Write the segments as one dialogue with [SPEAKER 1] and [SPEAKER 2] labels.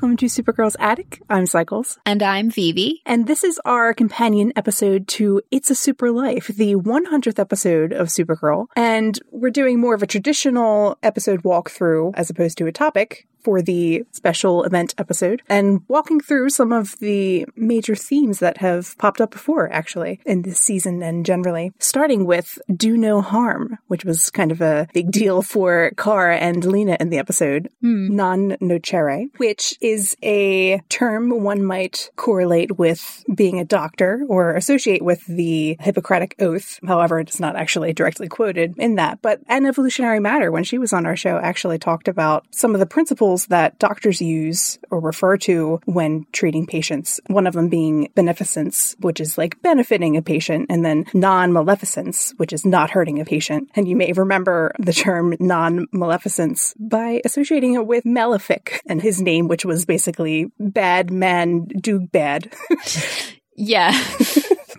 [SPEAKER 1] welcome to Supergirl's Attic. I'm Cycles.
[SPEAKER 2] And I'm Vivi.
[SPEAKER 1] And this is our companion episode to It's a Super Life, the 100th episode of Supergirl. And we're doing more of a traditional episode walkthrough as opposed to a topic for the special event episode and walking through some of the major themes that have popped up before, actually, in this season and generally. Starting with Do No Harm, which was kind of a big deal for Kara and Lena in the episode.
[SPEAKER 2] Hmm.
[SPEAKER 1] Non nocere, which is a term one might correlate with being a doctor or associate with the Hippocratic Oath. However, it's not actually directly quoted in that. But an evolutionary matter, when she was on our show, actually talked about some of the principles that doctors use or refer to when treating patients. One of them being beneficence, which is like benefiting a patient, and then non maleficence, which is not hurting a patient. And you may remember the term non maleficence by associating it with Malefic and his name, which was basically bad man do bad.
[SPEAKER 2] Yeah.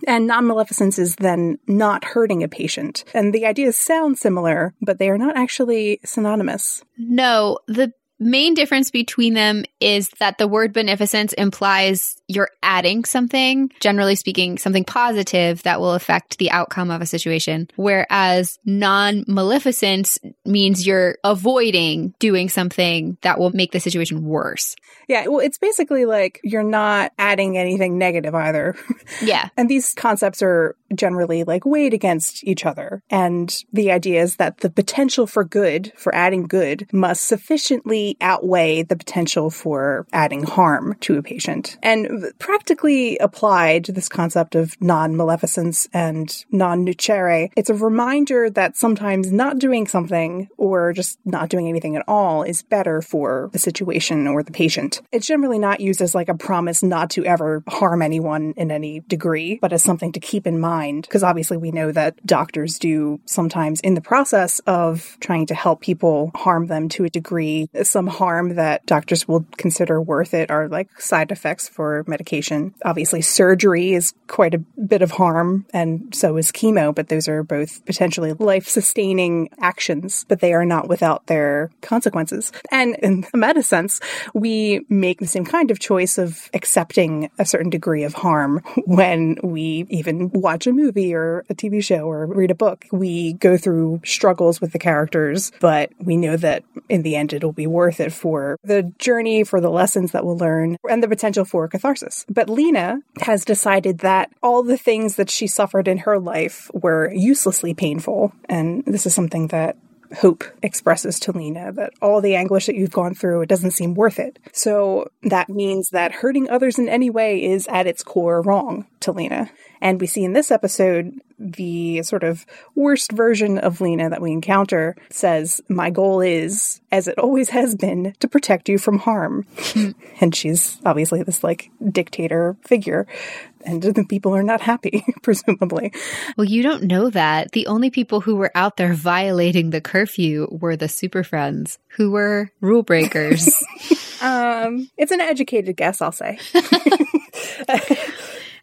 [SPEAKER 1] And non maleficence is then not hurting a patient. And the ideas sound similar, but they are not actually synonymous.
[SPEAKER 2] no, the main difference between them is that the word beneficence implies you're adding something, generally speaking, something positive that will affect the outcome of a situation. Whereas non maleficence means you're avoiding doing something that will make the situation worse.
[SPEAKER 1] Yeah, well, it's basically like you're not adding anything negative either.
[SPEAKER 2] Yeah.
[SPEAKER 1] and these concepts are generally like weighed against each other. And the idea is that the potential for good, for adding good, must sufficiently outweigh the potential for adding harm to a patient. And practically applied, to this concept of non maleficence and non nocere, it's a reminder that sometimes not doing something or just not doing anything at all is better for the situation or the patient. It's generally not used as like a promise not to ever harm anyone in any degree, but as something to keep in mind. Because obviously we know that doctors do sometimes in the process of trying to help people harm them to a degree. Some harm that doctors will consider worth it are like side effects for medication. Obviously surgery is quite a bit of harm and so is chemo, but those are both potentially life sustaining actions, but they are not without their consequences. And in a meta sense, we make the same kind of choice of accepting a certain degree of harm when we even watch a movie or a TV show or read a book. We go through struggles with the characters, but we know that in the end it'll be worth it for the journey, for the lessons that we'll learn, and the potential for catharsis. But Lena has decided that all the things that she suffered in her life were uselessly painful. And this is something that Hope expresses to Lena that all the anguish that you've gone through, it doesn't seem worth it. So that means that hurting others in any way is at its core wrong to Lena. And we see in this episode the sort of worst version of Lena that we encounter says, My goal is, as it always has been, to protect you from harm. and she's obviously this like dictator figure. And the people are not happy, presumably.
[SPEAKER 2] Well, you don't know that. The only people who were out there violating the curfew were the Super Friends, who were rule breakers.
[SPEAKER 1] Um, it's an educated guess, I'll say.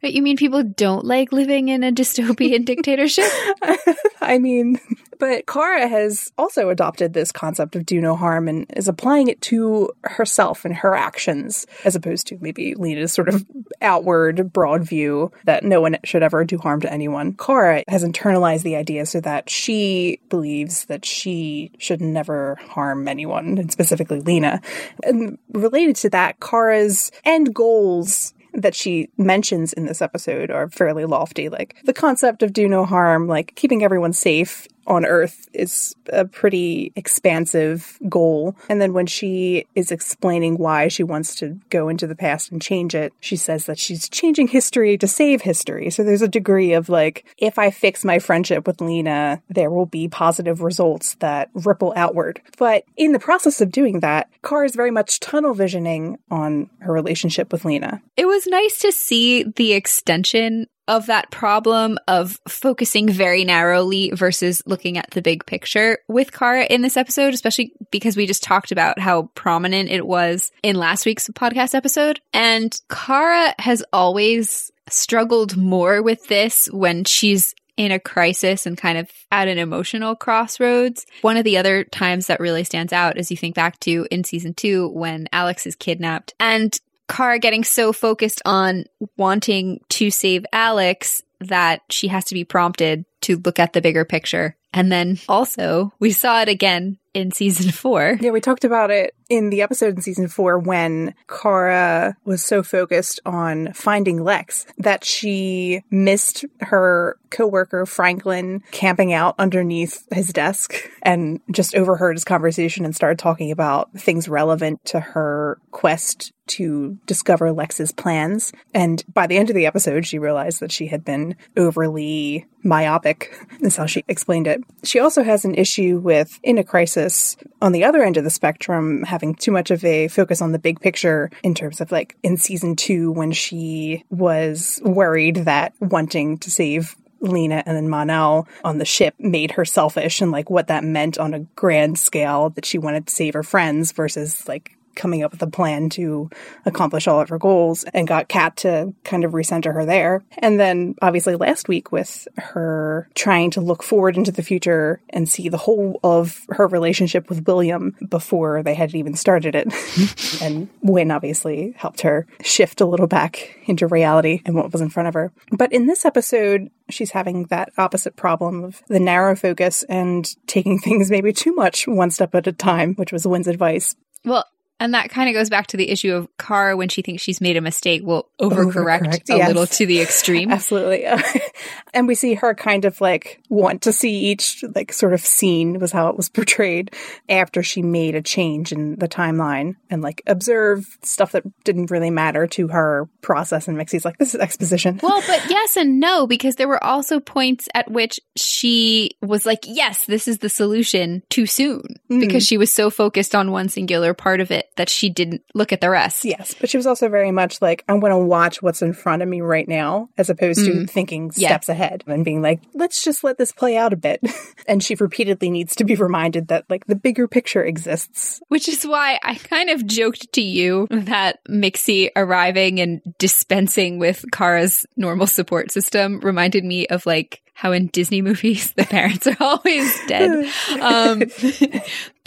[SPEAKER 2] But you mean people don't like living in a dystopian dictatorship?
[SPEAKER 1] I mean, but Kara has also adopted this concept of do no harm and is applying it to herself and her actions, as opposed to maybe Lena's sort of outward, broad view that no one should ever do harm to anyone. Kara has internalized the idea so that she believes that she should never harm anyone, and specifically Lena. And related to that, Kara's end goals that she mentions in this episode are fairly lofty. Like the concept of do no harm, like keeping everyone safe on Earth is a pretty expansive goal. And then when she is explaining why she wants to go into the past and change it, she says that she's changing history to save history. So there's a degree of like, if I fix my friendship with Lena, there will be positive results that ripple outward. But in the process of doing that, Kara is very much tunnel visioning on her relationship with Lena.
[SPEAKER 2] It was nice to see the extension of that problem of focusing very narrowly versus looking at the big picture with Kara in this episode, especially because we just talked about how prominent it was in last week's podcast episode. And Kara has always struggled more with this when she's in a crisis and kind of at an emotional crossroads. One of the other times that really stands out is you think back to in season two when Alex is kidnapped and Kara getting so focused on wanting to save Alex that she has to be prompted to look at the bigger picture. And then also, we saw it again in season four.
[SPEAKER 1] Yeah, we talked about it in the episode in season four when Kara was so focused on finding Lex that she missed her coworker Franklin camping out underneath his desk and just overheard his conversation and started talking about things relevant to her quest to discover Lex's plans. And by the end of the episode, she realized that she had been overly myopic. That's how she explained it. She also has an issue with, in a crisis, on the other end of the spectrum, having too much of a focus on the big picture in terms of like in season two when she was worried that wanting to save Lena and then Mon-El on the ship made her selfish and like what that meant on a grand scale that she wanted to save her friends versus like coming up with a plan to accomplish all of her goals and got Kat to kind of recenter her there. And then obviously last week with her trying to look forward into the future and see the whole of her relationship with William before they had even started it. and Winn obviously helped her shift a little back into reality and what was in front of her. But in this episode, she's having that opposite problem of the narrow focus and taking things maybe too much one step at a time, which was Winn's advice.
[SPEAKER 2] Well, and that kind of goes back to the issue of Kara when she thinks she's made a mistake will overcorrect, overcorrect a yes. little to the extreme.
[SPEAKER 1] Absolutely. and we see her kind of like want to see each like sort of scene was how it was portrayed after she made a change in the timeline and like observe stuff that didn't really matter to her process and Mixie's like this is exposition.
[SPEAKER 2] Well, but yes and no because there were also points at which she was like yes, this is the solution too soon mm. because she was so focused on one singular part of it that she didn't look at the rest.
[SPEAKER 1] Yes, but she was also very much like, I'm going to watch what's in front of me right now, as opposed to mm. thinking yeah. steps ahead and being like, let's just let this play out a bit. and she repeatedly needs to be reminded that, like, the bigger picture exists.
[SPEAKER 2] Which is why I kind of joked to you that Mixie arriving and dispensing with Kara's normal support system reminded me of, like, how in Disney movies the parents are always dead. Um,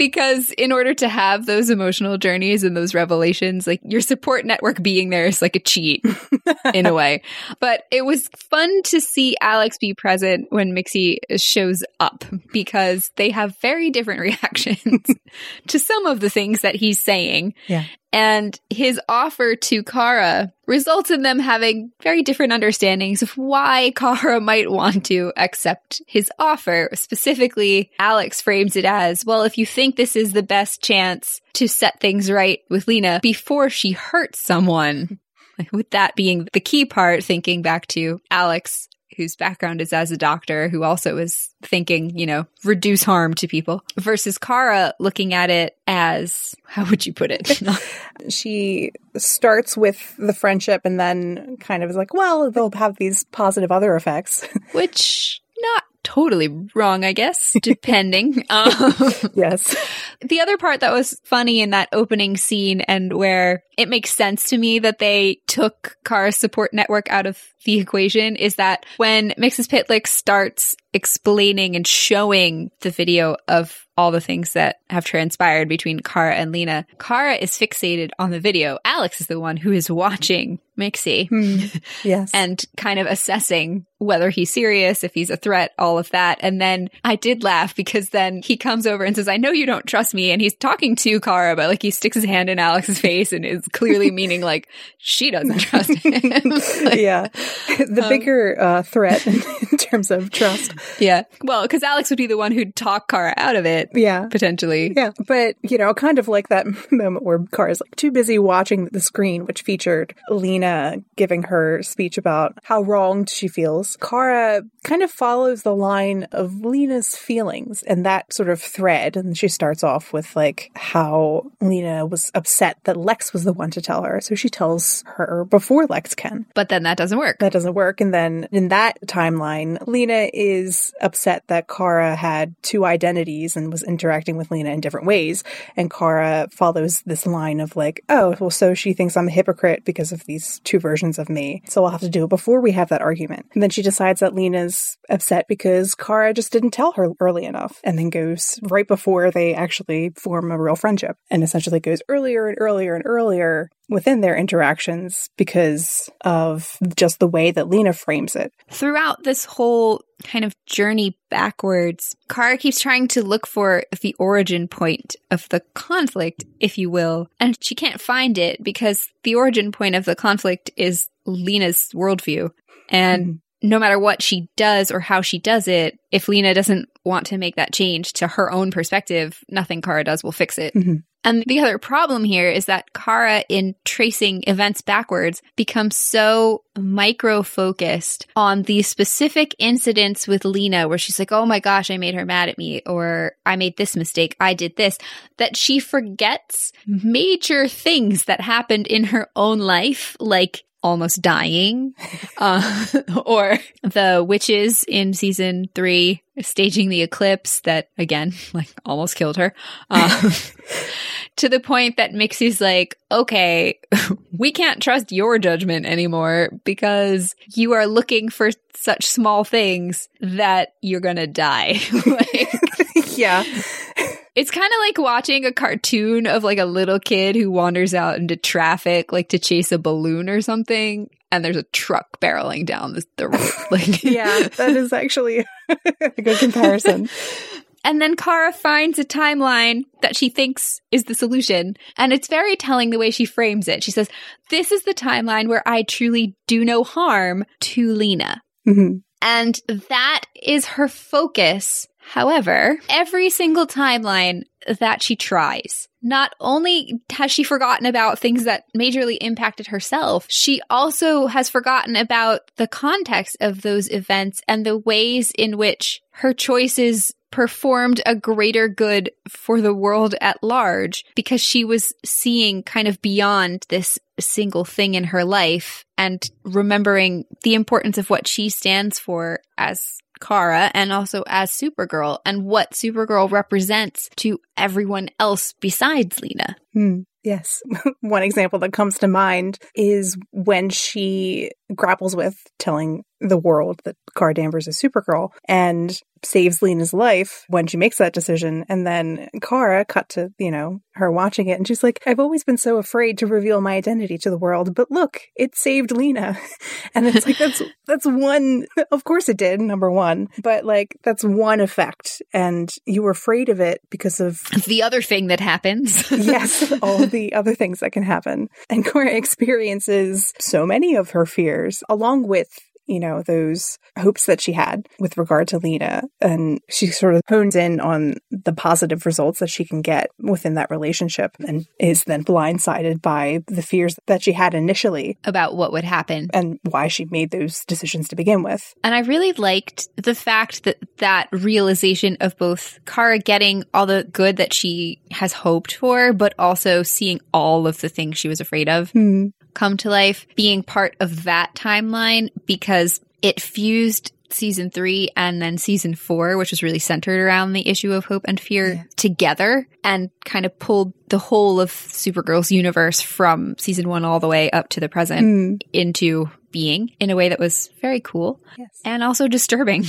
[SPEAKER 2] because in order to have those emotional journeys and those revelations, like your support network being there is like a cheat in a way. But it was fun to see Alex be present when Mixie shows up because they have very different reactions to some of the things that he's saying.
[SPEAKER 1] Yeah.
[SPEAKER 2] And his offer to Kara results in them having very different understandings of why Kara might want to accept his offer. Specifically, Alex frames it as, well, if you think this is the best chance to set things right with Lena before she hurts someone, with that being the key part, thinking back to Alex whose background is as a doctor, who also is thinking, you know, reduce harm to people, versus Kara looking at it as, how would you put it?
[SPEAKER 1] she starts with the friendship and then kind of is like, well, they'll have these positive other effects.
[SPEAKER 2] Which, not totally wrong, I guess, depending. um,
[SPEAKER 1] yes.
[SPEAKER 2] The other part that was funny in that opening scene and where it makes sense to me that they took Kara's support network out of the equation is that when Mxyzptlk starts explaining and showing the video of all the things that have transpired between Kara and Lena, Kara is fixated on the video. Alex is the one who is watching Mixie.
[SPEAKER 1] Hmm. Yes.
[SPEAKER 2] and kind of assessing whether he's serious, if he's a threat, all of that. And then I did laugh because then he comes over and says, I know you don't trust me. And he's talking to Kara, but like he sticks his hand in Alex's face and is clearly meaning like she doesn't trust him.
[SPEAKER 1] like, yeah. The um, bigger uh, threat in terms of trust.
[SPEAKER 2] Yeah. Well, because Alex would be the one who'd talk Kara out of it.
[SPEAKER 1] Yeah.
[SPEAKER 2] Potentially.
[SPEAKER 1] Yeah. But, you know, kind of like that moment where Kara's like too busy watching the screen, which featured Lena giving her speech about how wronged she feels. Kara kind of follows the line of Lena's feelings and that sort of thread. And she starts off with like how Lena was upset that Lex was the one to tell her. So she tells her before Lex can.
[SPEAKER 2] But then that doesn't work.
[SPEAKER 1] That doesn't work. And then in that timeline, Lena is upset that Kara had two identities and was interacting with Lena in different ways. And Kara follows this line of like, oh, well, so she thinks I'm a hypocrite because of these two versions of me. So I'll have to do it before we have that argument. And then she decides that Lena's upset because Kara just didn't tell her early enough and then goes right before they actually form a real friendship and essentially goes earlier and earlier and earlier within their interactions because of just the way that Lena frames it.
[SPEAKER 2] Throughout this whole kind of journey backwards, Kara keeps trying to look for the origin point of the conflict, if you will, and she can't find it because the origin point of the conflict is Lena's worldview. And mm no matter what she does or how she does it, if Lena doesn't want to make that change to her own perspective, nothing Kara does will fix it. Mm-hmm. And the other problem here is that Kara, in tracing events backwards, becomes so micro focused on these specific incidents with Lena where she's like, oh my gosh, I made her mad at me, or I made this mistake, I did this, that she forgets major things that happened in her own life, like almost dying, uh, or the witches in season three staging the eclipse that again, like almost killed her. Um, to the point that Mixie's like, okay, we can't trust your judgment anymore because you are looking for such small things that you're gonna die. like,
[SPEAKER 1] yeah.
[SPEAKER 2] It's kind of like watching a cartoon of like a little kid who wanders out into traffic, like to chase a balloon or something, and there's a truck barreling down the, the road. Like,
[SPEAKER 1] yeah, that is actually a good comparison.
[SPEAKER 2] And then Kara finds a timeline that she thinks is the solution. And it's very telling the way she frames it. She says, This is the timeline where I truly do no harm to Lena. Mm-hmm. And that is her focus However, every single timeline that she tries, not only has she forgotten about things that majorly impacted herself, she also has forgotten about the context of those events and the ways in which her choices performed a greater good for the world at large because she was seeing kind of beyond this single thing in her life and remembering the importance of what she stands for as Kara and also as Supergirl and what Supergirl represents to everyone else besides Lena.
[SPEAKER 1] Mm, yes. One example that comes to mind is when she grapples with telling the world that Kara Danvers is Supergirl and saves Lena's life when she makes that decision. And then Kara cut to, you know, her watching it and she's like, I've always been so afraid to reveal my identity to the world, but look, it saved Lena. And it's like, that's, that's one, of course it did, number one, but like, that's one effect. And you were afraid of it because of
[SPEAKER 2] the other thing that happens.
[SPEAKER 1] yes, all the other things that can happen. And Kara experiences so many of her fears along with you know, those hopes that she had with regard to Lena. And she sort of hones in on the positive results that she can get within that relationship and is then blindsided by the fears that she had initially
[SPEAKER 2] about what would happen
[SPEAKER 1] and why she made those decisions to begin with.
[SPEAKER 2] And I really liked the fact that that realization of both Kara getting all the good that she has hoped for, but also seeing all of the things she was afraid of. Mm come to life being part of that timeline because it fused season three and then season four, which was really centered around the issue of hope and fear yeah. together and kind of pulled the whole of Supergirl's universe from season one all the way up to the present mm. into being in a way that was very cool yes. and also disturbing.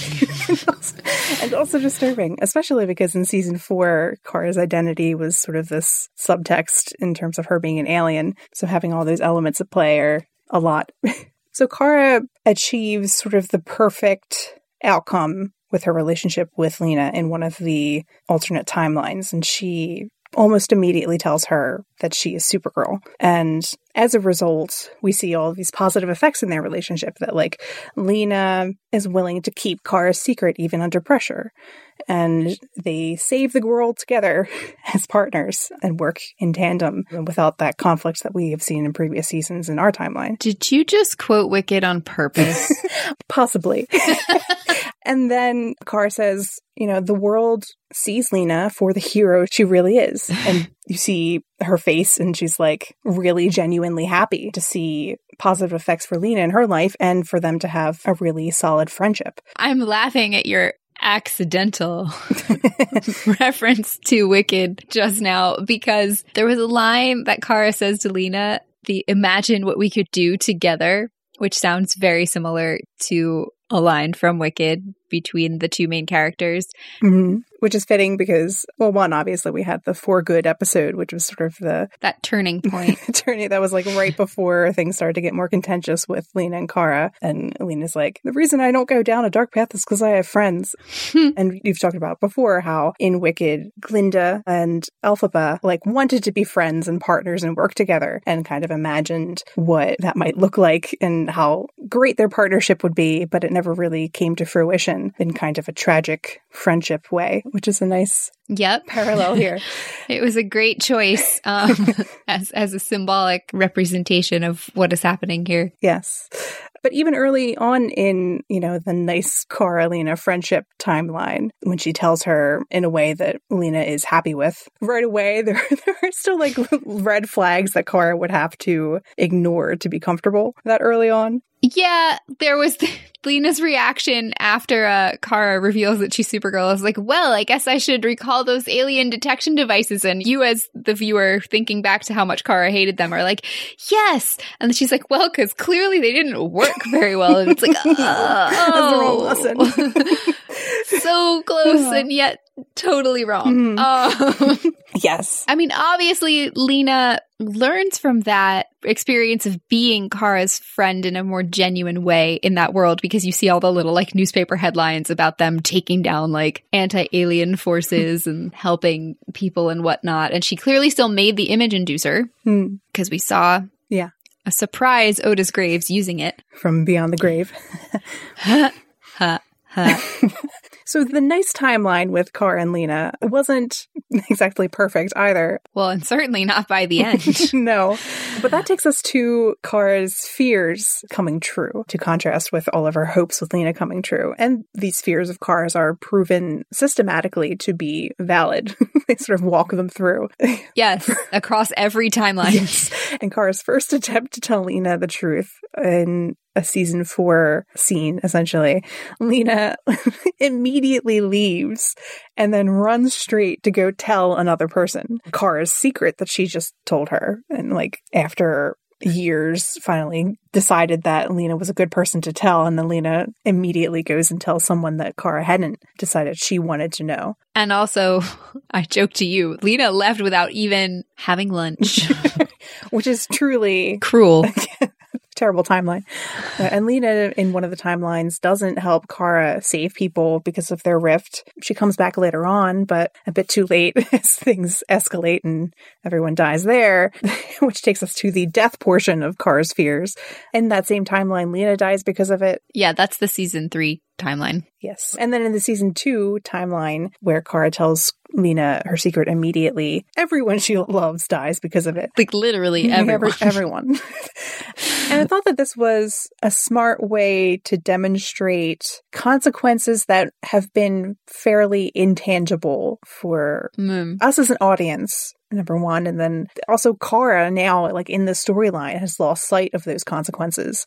[SPEAKER 1] and also disturbing, especially because in season four, Kara's identity was sort of this subtext in terms of her being an alien. So having all those elements at play are a lot. so Kara achieves sort of the perfect outcome with her relationship with Lena in one of the alternate timelines. And she almost immediately tells her that she is Supergirl. And as a result, we see all these positive effects in their relationship that, like, Lena is willing to keep Kara's secret even under pressure. And they save the world together as partners and work in tandem without that conflict that we have seen in previous seasons in our timeline.
[SPEAKER 2] Did you just quote Wicked on purpose?
[SPEAKER 1] Possibly. and then Kara says, you know, the world sees Lena for the hero she really is. And you see her face and she's like really genuinely happy to see positive effects for Lena in her life and for them to have a really solid friendship.
[SPEAKER 2] I'm laughing at your accidental reference to Wicked just now because there was a line that Kara says to Lena, the imagine what we could do together, which sounds very similar to a line from Wicked between the two main characters.
[SPEAKER 1] Mm-hmm. Which is fitting because, well, one, obviously we had the For Good episode, which was sort of the
[SPEAKER 2] that turning point.
[SPEAKER 1] turning that was like right before things started to get more contentious with Lena and Kara. And Lena's like, the reason I don't go down a dark path is because I have friends. Hmm. and you've talked about before how in Wicked, Glinda and Elphaba like wanted to be friends and partners and work together and kind of imagined what that might look like and how great their partnership would be, but it never really came to fruition in kind of a tragic friendship way, which is a nice
[SPEAKER 2] Yep.
[SPEAKER 1] parallel here.
[SPEAKER 2] it was a great choice um, as as a symbolic representation of what is happening here.
[SPEAKER 1] Yes. But even early on in, you know, the nice Kara Lena friendship timeline, when she tells her in a way that Lena is happy with, right away there, there are still like red flags that Kara would have to ignore to be comfortable that early on.
[SPEAKER 2] Yeah, there was Lena's reaction after uh, Kara reveals that she's Supergirl. I was like, well, I guess I should recall those alien detection devices. And you, as the viewer, thinking back to how much Kara hated them, are like, yes. And she's like, well, because clearly they didn't work very well. And it's like, oh, so close and yet totally wrong.
[SPEAKER 1] Mm. Um, yes.
[SPEAKER 2] I mean, obviously, Lena learns from that experience of being Kara's friend in a more genuine way in that world because you see all the little like newspaper headlines about them taking down like anti alien forces and helping people and whatnot. And she clearly still made the image inducer because
[SPEAKER 1] hmm.
[SPEAKER 2] we saw
[SPEAKER 1] yeah
[SPEAKER 2] a surprise Otis Graves using it
[SPEAKER 1] from beyond the grave.
[SPEAKER 2] ha, ha, ha.
[SPEAKER 1] So the nice timeline with Kara and Lena wasn't exactly perfect either.
[SPEAKER 2] Well, and certainly not by the end.
[SPEAKER 1] no. But that takes us to Kara's fears coming true, to contrast with all of her hopes with Lena coming true. And these fears of Kara's are proven systematically to be valid. they sort of walk them through.
[SPEAKER 2] Yes, across every timeline.
[SPEAKER 1] Yes. And Kara's first attempt to tell Lena the truth in a season four scene, essentially. Lena immediately leaves and then runs straight to go tell another person Kara's secret that she just told her. And like after years finally decided that Lena was a good person to tell and then Lena immediately goes and tells someone that Kara hadn't decided she wanted to know.
[SPEAKER 2] And also, I joke to you, Lena left without even having lunch.
[SPEAKER 1] Which is truly
[SPEAKER 2] cruel
[SPEAKER 1] terrible timeline. Uh, and Lena, in one of the timelines, doesn't help Kara save people because of their rift. She comes back later on, but a bit too late as things escalate and everyone dies there, which takes us to the death portion of Kara's fears. In that same timeline, Lena dies because of it.
[SPEAKER 2] Yeah, that's the season three timeline.
[SPEAKER 1] Yes. And then in the season two timeline, where Kara tells Lena her secret immediately, everyone she loves dies because of it.
[SPEAKER 2] Like literally everyone.
[SPEAKER 1] Every, everyone. and I thought that this was a smart way to demonstrate consequences that have been fairly intangible for mm. us as an audience number one. And then also Kara now, like in the storyline, has lost sight of those consequences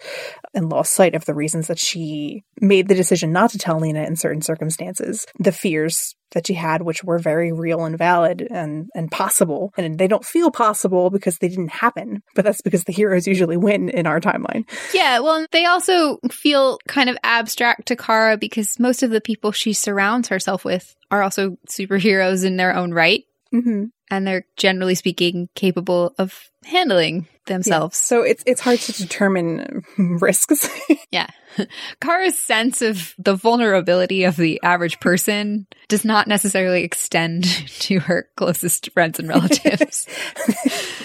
[SPEAKER 1] and lost sight of the reasons that she made the decision not to tell Lena in certain circumstances. The fears that she had, which were very real and valid and, and possible. And they don't feel possible because they didn't happen, but that's because the heroes usually win in our timeline.
[SPEAKER 2] Yeah, well, they also feel kind of abstract to Kara because most of the people she surrounds herself with are also superheroes in their own right.
[SPEAKER 1] Mm-hmm
[SPEAKER 2] and they're generally speaking capable of handling themselves.
[SPEAKER 1] Yeah. So it's it's hard to determine risks.
[SPEAKER 2] yeah. Kara's sense of the vulnerability of the average person does not necessarily extend to her closest friends and relatives.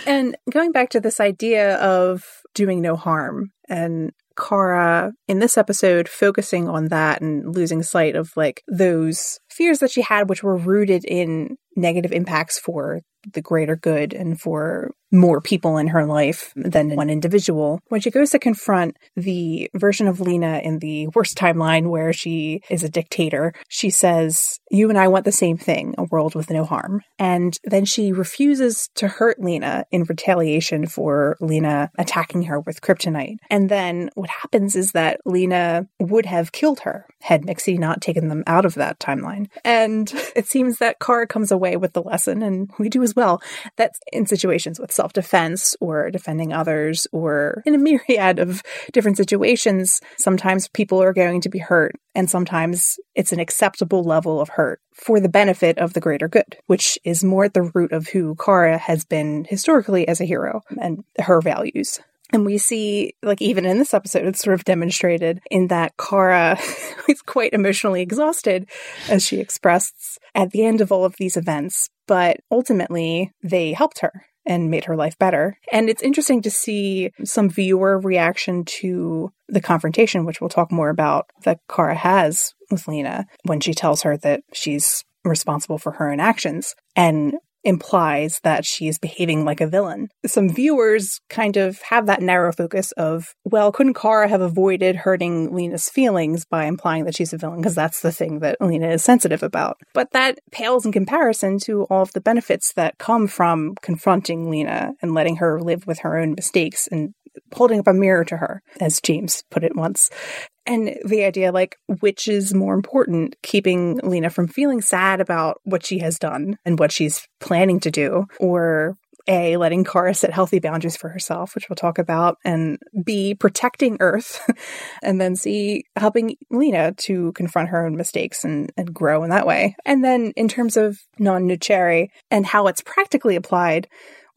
[SPEAKER 1] and going back to this idea of doing no harm and Kara in this episode focusing on that and losing sight of like those fears that she had, which were rooted in negative impacts for the greater good and for more people in her life than one individual. When she goes to confront the version of Lena in the worst timeline where she is a dictator, she says, You and I want the same thing, a world with no harm. And then she refuses to hurt Lena in retaliation for Lena attacking her with kryptonite. And then what happens is that Lena would have killed her had Mixie not taken them out of that timeline. And it seems that Kara comes away with the lesson, and we do as well, that in situations with self defense or defending others or in a myriad of different situations, sometimes people are going to be hurt and sometimes it's an acceptable level of hurt for the benefit of the greater good, which is more at the root of who Kara has been historically as a hero and her values. And we see, like, even in this episode, it's sort of demonstrated in that Kara is quite emotionally exhausted, as she expressed at the end of all of these events. But ultimately, they helped her and made her life better. And it's interesting to see some viewer reaction to the confrontation, which we'll talk more about, that Kara has with Lena when she tells her that she's responsible for her own actions. And implies that she is behaving like a villain. Some viewers kind of have that narrow focus of, well, couldn't Kara have avoided hurting Lena's feelings by implying that she's a villain? Because that's the thing that Lena is sensitive about. But that pales in comparison to all of the benefits that come from confronting Lena and letting her live with her own mistakes and holding up a mirror to her, as James put it once. And the idea, like, which is more important, keeping Lena from feeling sad about what she has done and what she's planning to do, or a, letting Kara set healthy boundaries for herself, which we'll talk about, and B, protecting Earth, and then C, helping Lena to confront her own mistakes and, and grow in that way. And then in terms of non nocere and how it's practically applied,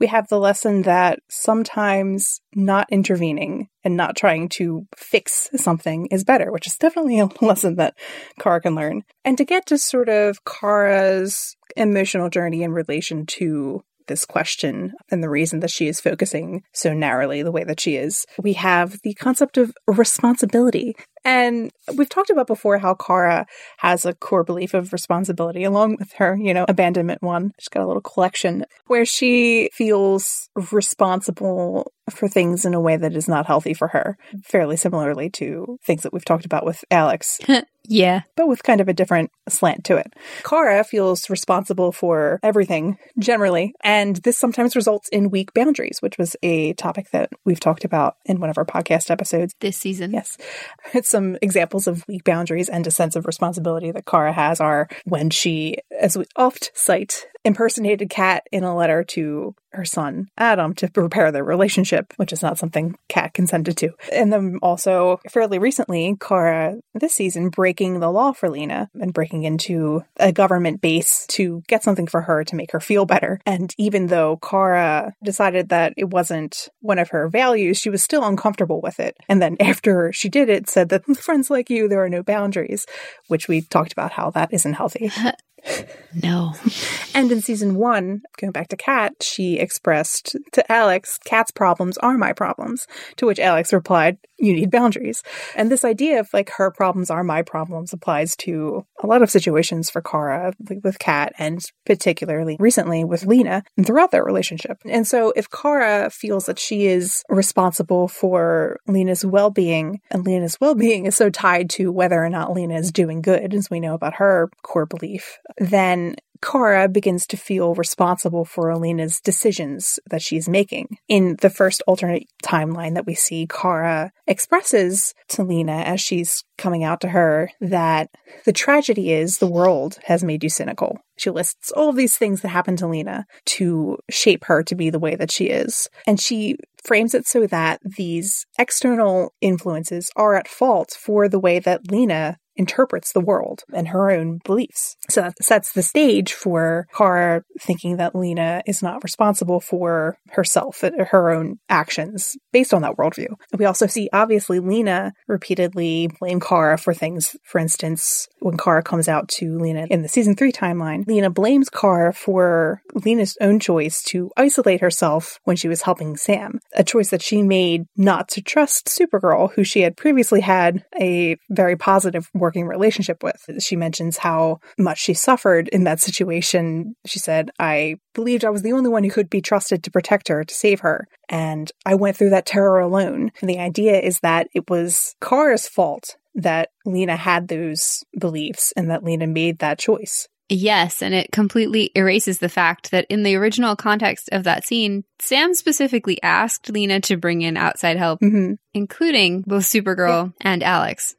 [SPEAKER 1] we have the lesson that sometimes not intervening and not trying to fix something is better, which is definitely a lesson that Kara can learn. And to get to sort of Kara's emotional journey in relation to this question and the reason that she is focusing so narrowly the way that she is, we have the concept of responsibility. And we've talked about before how Kara has a core belief of responsibility along with her, you know, abandonment one. She's got a little collection where she feels responsible for things in a way that is not healthy for her, fairly similarly to things that we've talked about with Alex.
[SPEAKER 2] yeah.
[SPEAKER 1] But with kind of a different slant to it. Kara feels responsible for everything generally, and this sometimes results in weak boundaries, which was a topic that we've talked about in one of our podcast episodes
[SPEAKER 2] this season.
[SPEAKER 1] Yes. Some examples of weak boundaries and a sense of responsibility that Kara has are when she, as we oft cite, impersonated Kat in a letter to her son Adam to repair their relationship, which is not something Kat consented to. And then also fairly recently, Kara this season breaking the law for Lena and breaking into a government base to get something for her to make her feel better. And even though Kara decided that it wasn't one of her values, she was still uncomfortable with it. And then after she did it, said that friends like you, there are no boundaries, which we talked about how that isn't healthy.
[SPEAKER 2] No.
[SPEAKER 1] and in season one, going back to Kat, she expressed to Alex, Kat's problems are my problems. To which Alex replied, You need boundaries. And this idea of like her problems are my problems applies to a lot of situations for Kara with Kat and particularly recently with Lena and throughout their relationship. And so if Kara feels that she is responsible for Lena's well being and Lena's well being is so tied to whether or not Lena is doing good, as we know about her core belief then Kara begins to feel responsible for Lena's decisions that she's making. In the first alternate timeline that we see, Kara expresses to Lena as she's coming out to her that the tragedy is the world has made you cynical. She lists all of these things that happened to Lena to shape her to be the way that she is. And she frames it so that these external influences are at fault for the way that Lena interprets the world and her own beliefs. So that sets the stage for Kara thinking that Lena is not responsible for herself, uh, her own actions based on that worldview. We also see obviously Lena repeatedly blame Kara for things. For instance, when Kara comes out to Lena in the season three timeline, Lena blames Kara for Lena's own choice to isolate herself when she was helping Sam, a choice that she made not to trust Supergirl, who she had previously had a very positive working relationship with. She mentions how much she suffered in that situation. She said, I believed I was the only one who could be trusted to protect her, to save her. And I went through that terror alone. And the idea is that it was Kara's fault that Lena had those beliefs and that Lena made that choice.
[SPEAKER 2] Yes, and it completely erases the fact that in the original context of that scene, Sam specifically asked Lena to bring in outside help,
[SPEAKER 1] Mm-hmm.
[SPEAKER 2] including both Supergirl and Alex.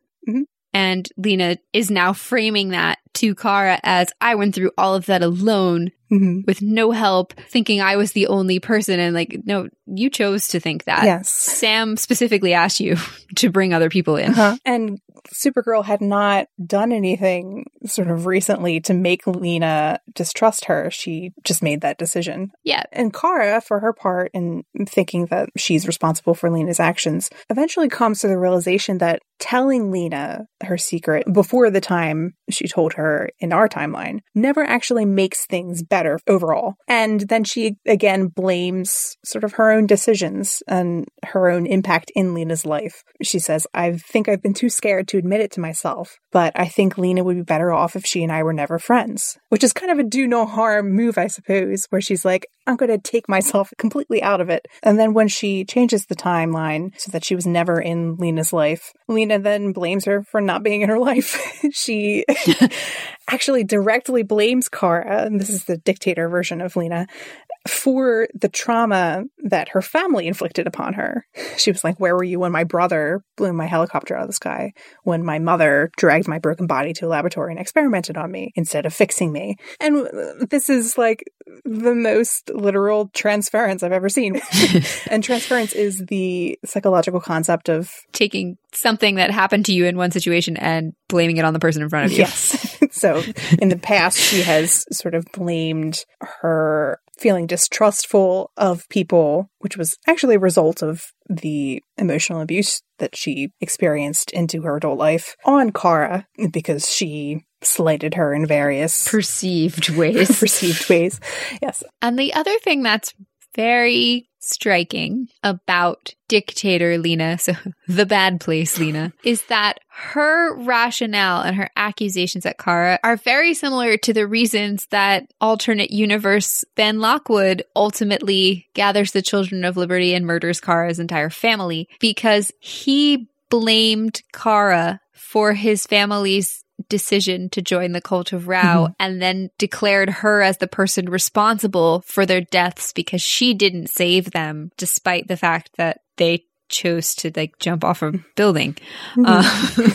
[SPEAKER 2] And Lena is now framing that to Kara as I went through all of that alone
[SPEAKER 1] Mm-hmm.
[SPEAKER 2] with no help, thinking I was the only person. And like, no, you chose to think that.
[SPEAKER 1] Yes.
[SPEAKER 2] Sam specifically asked you to bring other people in.
[SPEAKER 1] Uh-huh. And Supergirl had not done anything sort of recently to make Lena distrust her. She just made that decision.
[SPEAKER 2] Yeah.
[SPEAKER 1] And Kara, for her part, in thinking that she's responsible for Lena's actions, eventually comes to the realization that telling Lena her secret before the time she told her in our timeline never actually makes things better overall. And then she again blames sort of her own decisions and her own impact in Lena's life. She says, I think I've been too scared to admit it to myself, but I think Lena would be better off if she and I were never friends, which is kind of a do no harm move, I suppose, where she's like, I'm going to take myself completely out of it. And then when she changes the timeline so that she was never in Lena's life, Lena then blames her for not being in her life. she actually directly blames Kara, and this is the dictator version of Lena, for the trauma that her family inflicted upon her. She was like, Where were you when my brother blew my helicopter out of the sky? When my mother dragged my broken body to a laboratory and experimented on me instead of fixing me? And this is like the most literal transference I've ever seen. and transference is the psychological concept of
[SPEAKER 2] Taking something that happened to you in one situation and blaming it on the person in front of you.
[SPEAKER 1] Yes. so in the past, she has sort of blamed her feeling distrustful of people, which was actually a result of the emotional abuse that she experienced into her adult life on Kara because she slighted her in various
[SPEAKER 2] Perceived ways.
[SPEAKER 1] perceived ways. Yes.
[SPEAKER 2] And the other thing that's very striking about dictator Lena, so the bad place Lena, is that her rationale and her accusations at Kara are very similar to the reasons that alternate universe Ben Lockwood ultimately gathers the children of liberty and murders Kara's entire family because he blamed Kara for his family's decision to join the cult of Rao
[SPEAKER 1] Mhm.
[SPEAKER 2] and then declared her as the person responsible for their deaths because she didn't save them despite the fact that they chose to like jump off a building. Uh,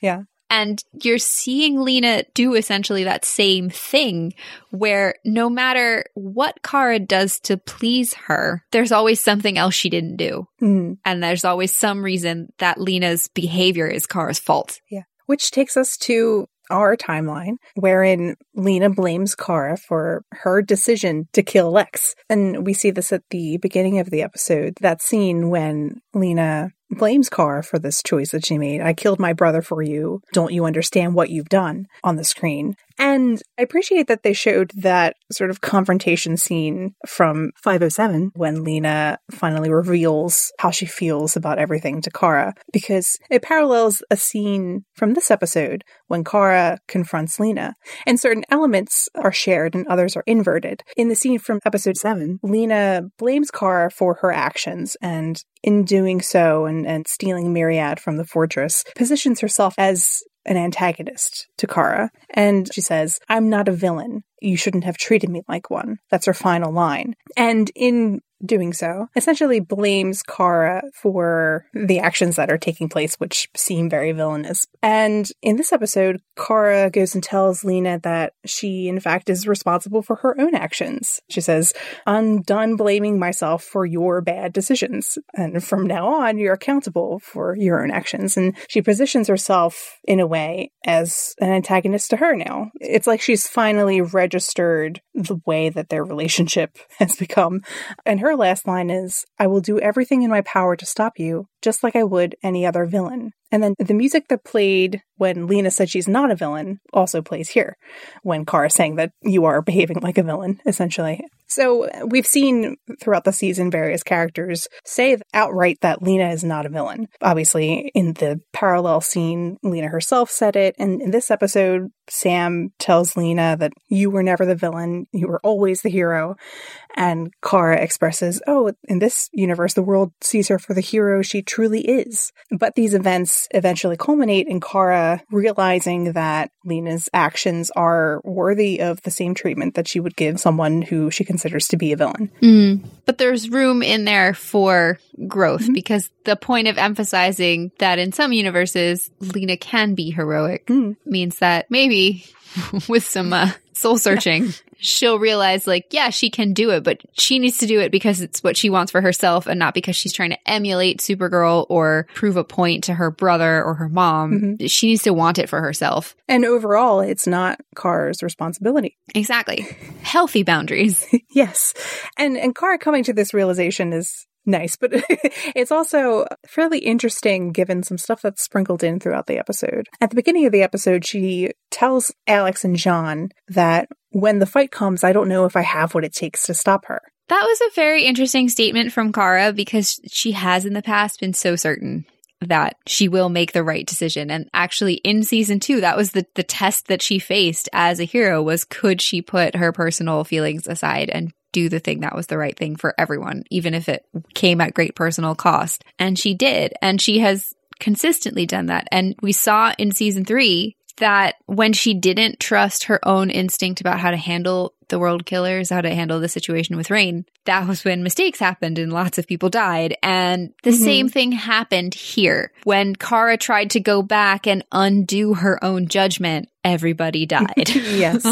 [SPEAKER 1] Yeah.
[SPEAKER 2] And you're seeing Lena do essentially that same thing where no matter what Kara does to please her, there's always something else she didn't do.
[SPEAKER 1] Mm.
[SPEAKER 2] And there's always some reason that Lena's behavior is Kara's fault.
[SPEAKER 1] Which takes us to our timeline, wherein Lena blames Kara for her decision to kill Lex. And we see this at the beginning of the episode, that scene when Lena blames Kara for this choice that she made. I killed my brother for you. Don't you understand what you've done on the screen? And I appreciate that they showed that sort of confrontation scene from 507 when Lena finally reveals how she feels about everything to Kara, because it parallels a scene from this episode when Kara confronts Lena. And certain elements are shared and others are inverted. In the scene from episode 7, Lena blames Kara for her actions and in doing so and, and stealing Myriad from the fortress, positions herself as an antagonist to Kara. And she says, I'm not a villain. You shouldn't have treated me like one. That's her final line. And in doing so, essentially blames Kara for the actions that are taking place, which seem very villainous. And in this episode, Kara goes and tells Lena that she, in fact, is responsible for her own actions. She says, I'm done blaming myself for your bad decisions. And from now on, you're accountable for your own actions. And she positions herself in a way as an antagonist to her now. It's like she's finally registered the way that their relationship has become. And her last line is, I will do everything in my power to stop you. Just like I would any other villain. And then the music that played when Lena said she's not a villain also plays here when Kara saying that you are behaving like a villain, essentially. So we've seen throughout the season various characters say outright that Lena is not a villain. Obviously, in the parallel scene, Lena herself said it. And in this episode, Sam tells Lena that you were never the villain, you were always the hero. And Kara expresses, oh, in this universe, the world sees her for the hero she truly is. But these events eventually culminate in Kara realizing that Lena's actions are worthy of the same treatment that she would give someone who she considers to be a villain.
[SPEAKER 2] Mm. But there's room in there for growth mm-hmm. because the point of emphasizing that in some universes, Lena can be heroic mm. means that maybe with some uh, soul searching, she'll realize like, yeah, she can do it, but she needs to do it because it's what she wants for herself and not because she's trying to emulate Supergirl or prove a point to her brother or her mom. Mm-hmm. She needs to want it for herself.
[SPEAKER 1] And overall, it's not Kara's responsibility.
[SPEAKER 2] Exactly. Healthy boundaries.
[SPEAKER 1] yes. And and Kara coming to this realization is nice, but it's also fairly interesting given some stuff that's sprinkled in throughout the episode. At the beginning of the episode, she tells Alex and J'onn that when the fight comes, I don't know if I have what it takes to stop her.
[SPEAKER 2] That was a very interesting statement from Kara because she has in the past been so certain that she will make the right decision. And actually in season two, that was the, the test that she faced as a hero was could she put her personal feelings aside and do the thing that was the right thing for everyone, even if it came at great personal cost. And she did. And she has consistently done that. And we saw in season three that when she didn't trust her own instinct about how to handle the world killers, how to handle the situation with Reign, that was when mistakes happened and lots of people died. And the mm-hmm. same thing happened here. When Kara tried to go back and undo her own judgment, everybody died.
[SPEAKER 1] yes.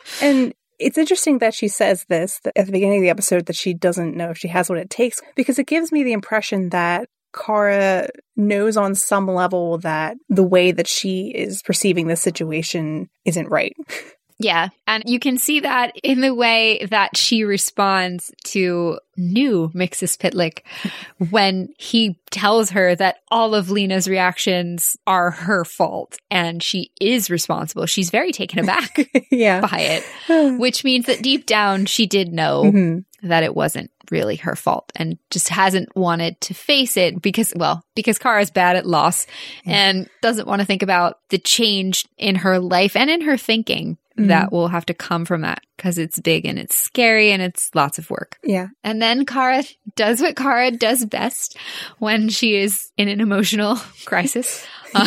[SPEAKER 1] and it's interesting that she says this at the beginning of the episode that she doesn't know if she has what it takes because it gives me the impression that Kara knows on some level that the way that she is perceiving the situation isn't right.
[SPEAKER 2] Yeah. And you can see that in the way that she responds to new Mxyzptlk when he tells her that all of Lena's reactions are her fault and she is responsible. She's very taken aback yeah. by it, which means that deep down she did know mm-hmm. that it wasn't really her fault and just hasn't wanted to face it because, well, because Kara's bad at loss and doesn't want to think about the change in her life and in her thinking mm-hmm. that will have to come from that because it's big and it's scary and it's lots of work.
[SPEAKER 1] Yeah.
[SPEAKER 2] And then Kara does what Kara does best when she is in an emotional crisis. Um,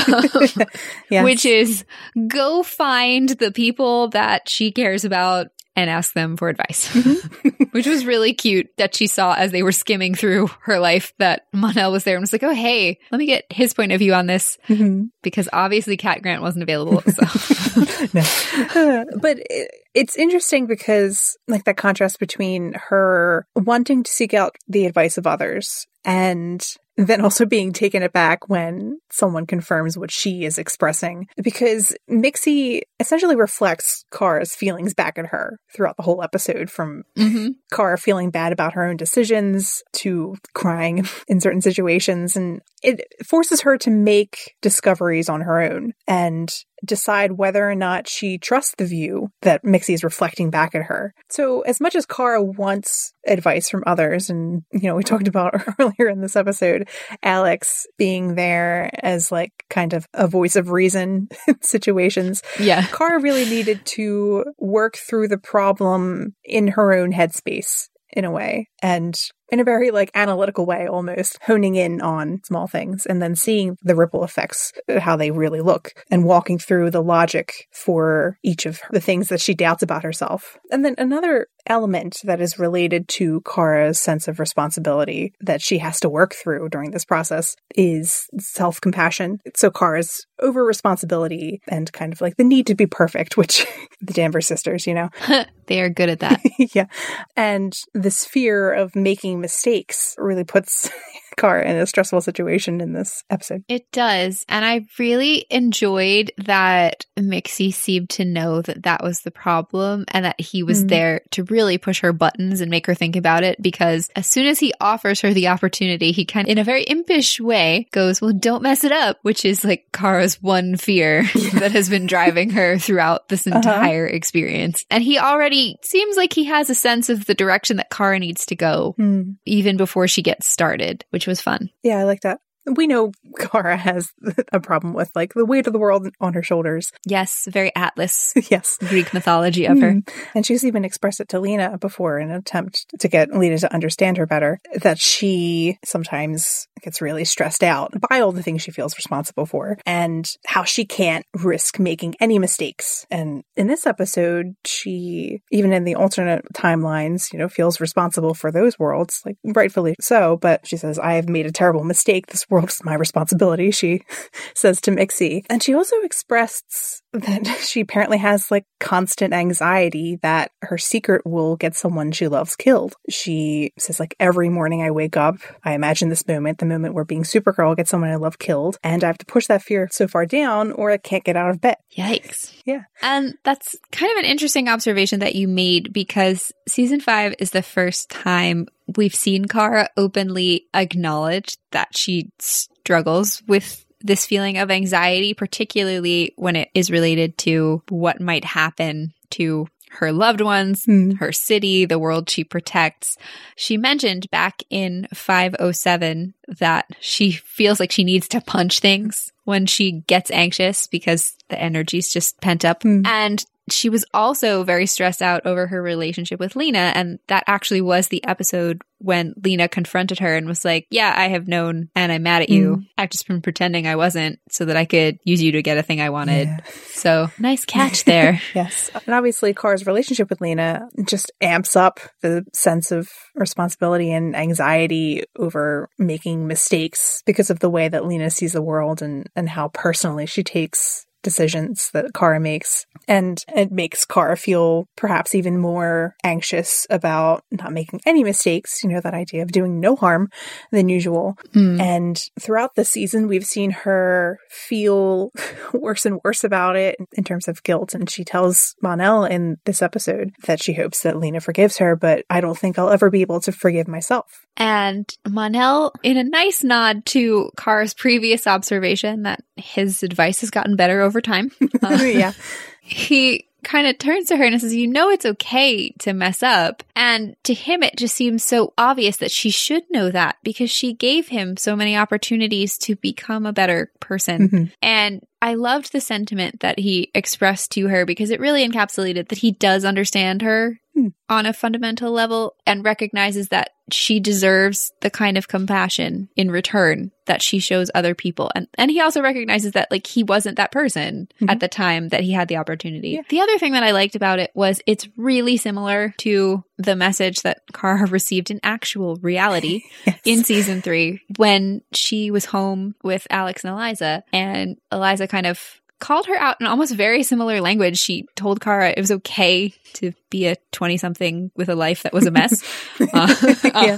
[SPEAKER 2] yes. Which is go find the people that she cares about and ask them for advice, mm-hmm. which was really cute that she saw as they were skimming through her life that Mon-El was there and was like, oh, hey, let me get his point of view on this mm-hmm. because obviously Cat Grant wasn't available. So.
[SPEAKER 1] no. but it, it's interesting because like that contrast between her wanting to seek out the advice of others and then also being taken aback when someone confirms what she is expressing. Because Mixie essentially reflects Kara's feelings back at her throughout the whole episode from mm-hmm. Kara feeling bad about her own decisions to crying in certain situations. And it forces her to make discoveries on her own. And decide whether or not she trusts the view that Mixie is reflecting back at her. So as much as Kara wants advice from others, and you know, we talked about earlier in this episode, Alex being there as like kind of a voice of reason in situations.
[SPEAKER 2] Yeah.
[SPEAKER 1] Kara really needed to work through the problem in her own headspace in a way. And in a very like analytical way almost honing in on small things and then seeing the ripple effects uh, how they really look and walking through the logic for each of the things that she doubts about herself and then another element that is related to Kara's sense of responsibility that she has to work through during this process is self compassion. So Kara's over responsibility and kind of like the need to be perfect, which the Danvers sisters, you know,
[SPEAKER 2] they are good at that.
[SPEAKER 1] yeah. And this fear of making mistakes really puts Kara in a stressful situation in this episode.
[SPEAKER 2] It does. And I really enjoyed that Mixie seemed to know that that was the problem and that he was
[SPEAKER 1] Mm.
[SPEAKER 2] there to really push her buttons and make her think about it because as soon as he offers her the opportunity, he kind of, in a very impish way, goes, Well, don't mess it up, which is like Kara's one fear that has been driving her throughout this
[SPEAKER 1] Uh-huh.
[SPEAKER 2] entire experience. And he already seems like he has a sense of the direction that Kara needs to go
[SPEAKER 1] Hmm.
[SPEAKER 2] even before she gets started, which was fun.
[SPEAKER 1] Yeah, I like that. We know Kara has a problem with like the weight of the world on her shoulders.
[SPEAKER 2] Yes, very Atlas
[SPEAKER 1] yes.
[SPEAKER 2] Greek mythology of her.
[SPEAKER 1] Mm. And she's even expressed it to Lena before in an attempt to get Lena to understand her better that she sometimes gets really stressed out by all the things she feels responsible for and how she can't risk making any mistakes. And in this episode, she, even in the alternate timelines, you know, feels responsible for those worlds, like rightfully so. But she says, I have made a terrible mistake. This world is my responsibility, she says to Mixie. And she also expressed that she apparently has like constant anxiety that her secret will get someone she loves killed. She says like every morning I wake up, I imagine this moment, the moment where being Supergirl gets someone I love killed, and I have to push that fear so far down or I can't get out of bed.
[SPEAKER 2] Yikes.
[SPEAKER 1] Yeah.
[SPEAKER 2] And that's kind of an interesting observation that you made because season five is the first time we've seen Kara openly acknowledge that she struggles with this feeling of anxiety, particularly when it is related to what might happen to her loved ones,
[SPEAKER 1] Hmm.
[SPEAKER 2] her city, the world she protects. She mentioned back in 507 that she feels like she needs to punch things when she gets anxious because the energy's just pent up.
[SPEAKER 1] Hmm.
[SPEAKER 2] And she was also very stressed out over her relationship with Lena. And that actually was the episode when Lena confronted her and was like, Yeah, I have known and I'm mad at you.
[SPEAKER 1] Mm.
[SPEAKER 2] I've just been pretending I wasn't so that I could use you to get a thing I wanted.
[SPEAKER 1] Yeah.
[SPEAKER 2] So nice catch there.
[SPEAKER 1] Yes. And obviously, Kara's relationship with Lena just amps up the sense of responsibility and anxiety over making mistakes because of the way that Lena sees the world and, and how personally she takes decisions that Kara makes. And it makes Kara feel perhaps even more anxious about not making any mistakes, you know, that idea of doing no harm than usual.
[SPEAKER 2] Hmm.
[SPEAKER 1] And throughout the season, we've seen her feel worse and worse about it in terms of guilt. And she tells Mon-El in this episode that she hopes that Lena forgives her, but I don't think I'll ever be able to forgive myself.
[SPEAKER 2] And Mon-El, in a nice nod to Kara's previous observation that his advice has gotten better over time, uh,
[SPEAKER 1] yeah.
[SPEAKER 2] he kind of turns to her and says, You know, it's okay to mess up. And to him, it just seems so obvious that she should know that because she gave him so many opportunities to become a better person.
[SPEAKER 1] Mhm.
[SPEAKER 2] And I loved the sentiment that he expressed to her because it really encapsulated that he does understand her
[SPEAKER 1] Hmm.
[SPEAKER 2] on a fundamental level and recognizes that she deserves the kind of compassion in return that she shows other people. And and he also recognizes that like he wasn't that person
[SPEAKER 1] Mhm.
[SPEAKER 2] at the time that he had the opportunity.
[SPEAKER 1] Yeah.
[SPEAKER 2] The other thing that I liked about it was it's really similar to the message that Kara received in actual reality
[SPEAKER 1] Yes.
[SPEAKER 2] in season three when she was home with Alex and Eliza, and Eliza kind of called her out in almost very similar language. She told Kara it was okay to be a 20 something with a life that was a mess. Uh,
[SPEAKER 1] Yeah.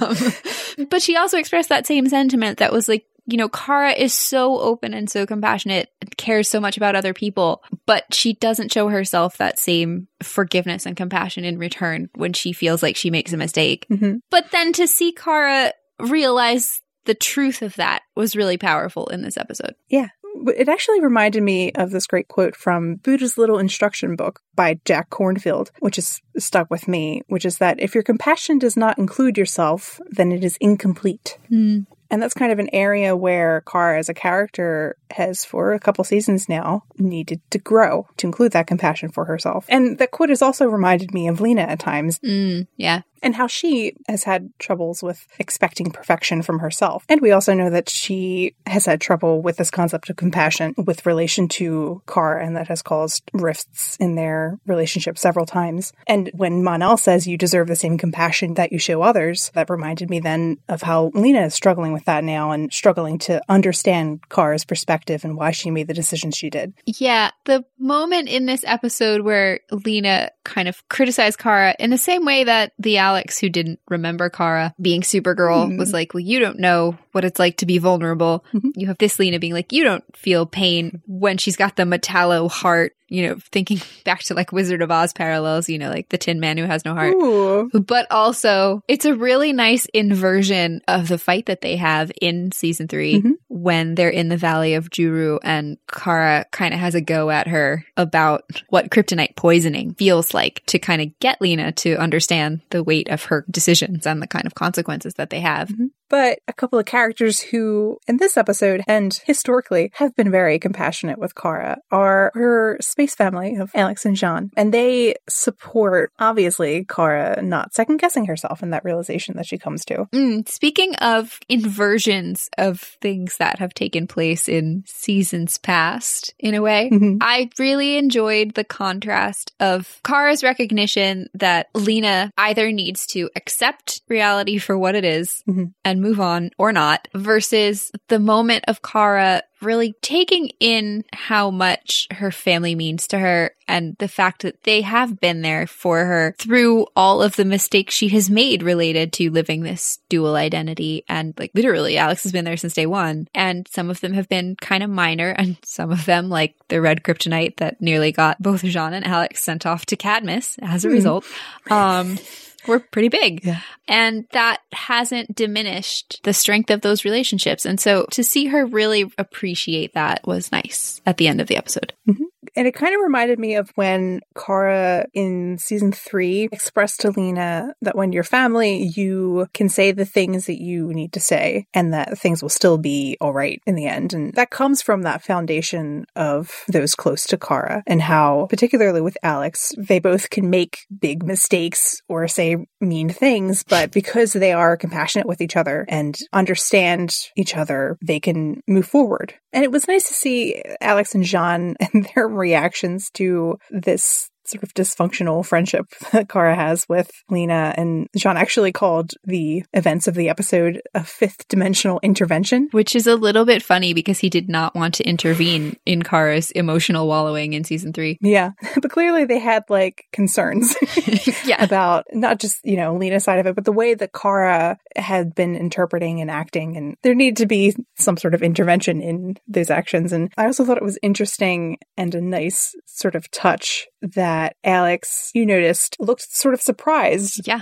[SPEAKER 2] um, but she also expressed that same sentiment that was like, you know, Kara is so open and so compassionate, and cares so much about other people, but she doesn't show herself that same forgiveness and compassion in return when she feels like she makes a mistake.
[SPEAKER 1] Mhm.
[SPEAKER 2] But then to see Kara realize the truth of that was really powerful in this episode.
[SPEAKER 1] Yeah. It actually reminded me of this great quote from Buddha's Little Instruction Book by Jack Kornfield, which is stuck with me, which is that if your compassion does not include yourself, then it is incomplete. And that's kind of an area where Kara as a character has, for a couple seasons now, needed to grow to include that compassion for herself. And that quote has also reminded me of Lena at times
[SPEAKER 2] Mm, yeah.
[SPEAKER 1] and how she has had troubles with expecting perfection from herself. And we also know that she has had trouble with this concept of compassion with relation to Kara, and that has caused rifts in their relationship several times. And when Mon-El says you deserve the same compassion that you show others, that reminded me then of how Lena is struggling with that now and struggling to understand Kara's perspective and why she made the decision she did.
[SPEAKER 2] Yeah, the moment in this episode where Lena kind of criticized Kara in the same way that the Alex who didn't remember Kara being Supergirl
[SPEAKER 1] Hmm.
[SPEAKER 2] was like, "Well, you don't know what it's like to be vulnerable.
[SPEAKER 1] Mhm.
[SPEAKER 2] You have this Lena being like, you don't feel pain when she's got the metallo heart, you know, thinking back to like Wizard of Oz parallels, you know, like the Tin Man who has no heart.
[SPEAKER 1] Ooh.
[SPEAKER 2] But also, it's a really nice inversion of the fight that they have in season 3
[SPEAKER 1] Mhm.
[SPEAKER 2] when they're in the Valley of Juru and Kara kind of has a go at her about what kryptonite poisoning feels like to kind of get Lena to understand the weight of her decisions and the kind of consequences that they have.
[SPEAKER 1] But a couple of characters who, in this episode and historically, have been very compassionate with Kara are her space family of Alex and J'onn. And they support, obviously, Kara not second guessing herself in that realization that she comes to.
[SPEAKER 2] Mm, speaking of inversions of things that have taken place in seasons past, in a way,
[SPEAKER 1] Mhm.
[SPEAKER 2] I really enjoyed the contrast of Kara's recognition that Lena either needs to accept reality for what it is
[SPEAKER 1] Mhm.
[SPEAKER 2] and move on or not, versus the moment of Kara really taking in how much her family means to her and the fact that they have been there for her through all of the mistakes she has made related to living this dual identity. And like literally, Alex has been there since day one. And some of them have been kind of minor, and some of them, like the red kryptonite that nearly got both J'onn and Alex sent off to Cadmus as a
[SPEAKER 1] Hmm.
[SPEAKER 2] result, um, were pretty big.
[SPEAKER 1] Yeah.
[SPEAKER 2] And that hasn't diminished the strength of those relationships. And so to see her really appreciate that was nice at the end of the episode. Mm-hmm.
[SPEAKER 1] And it kind of reminded me of when Kara in season three expressed to Lena that when you're family, you can say the things that you need to say and that things will still be all right in the end. And that comes from that foundation of those close to Kara and how, particularly with Alex, they both can make big mistakes or say mean things, but because they are compassionate with each other and understand each other, they can move forward. And it was nice to see Alex and J'onn and their reactions to this sort of dysfunctional friendship that Kara has with Lena. And J'onn actually called the events of the episode a fifth dimensional intervention.
[SPEAKER 2] Which is a little bit funny because he did not want to intervene in Kara's emotional wallowing in season three.
[SPEAKER 1] Yeah, but clearly they had like concerns
[SPEAKER 2] yeah.
[SPEAKER 1] about not just, you know, Lena's side of it, but the way that Kara had been interpreting and acting. And there needed to be some sort of intervention in those actions. And I also thought it was interesting and a nice sort of touch that Alex, you noticed, looked sort of surprised
[SPEAKER 2] Yeah.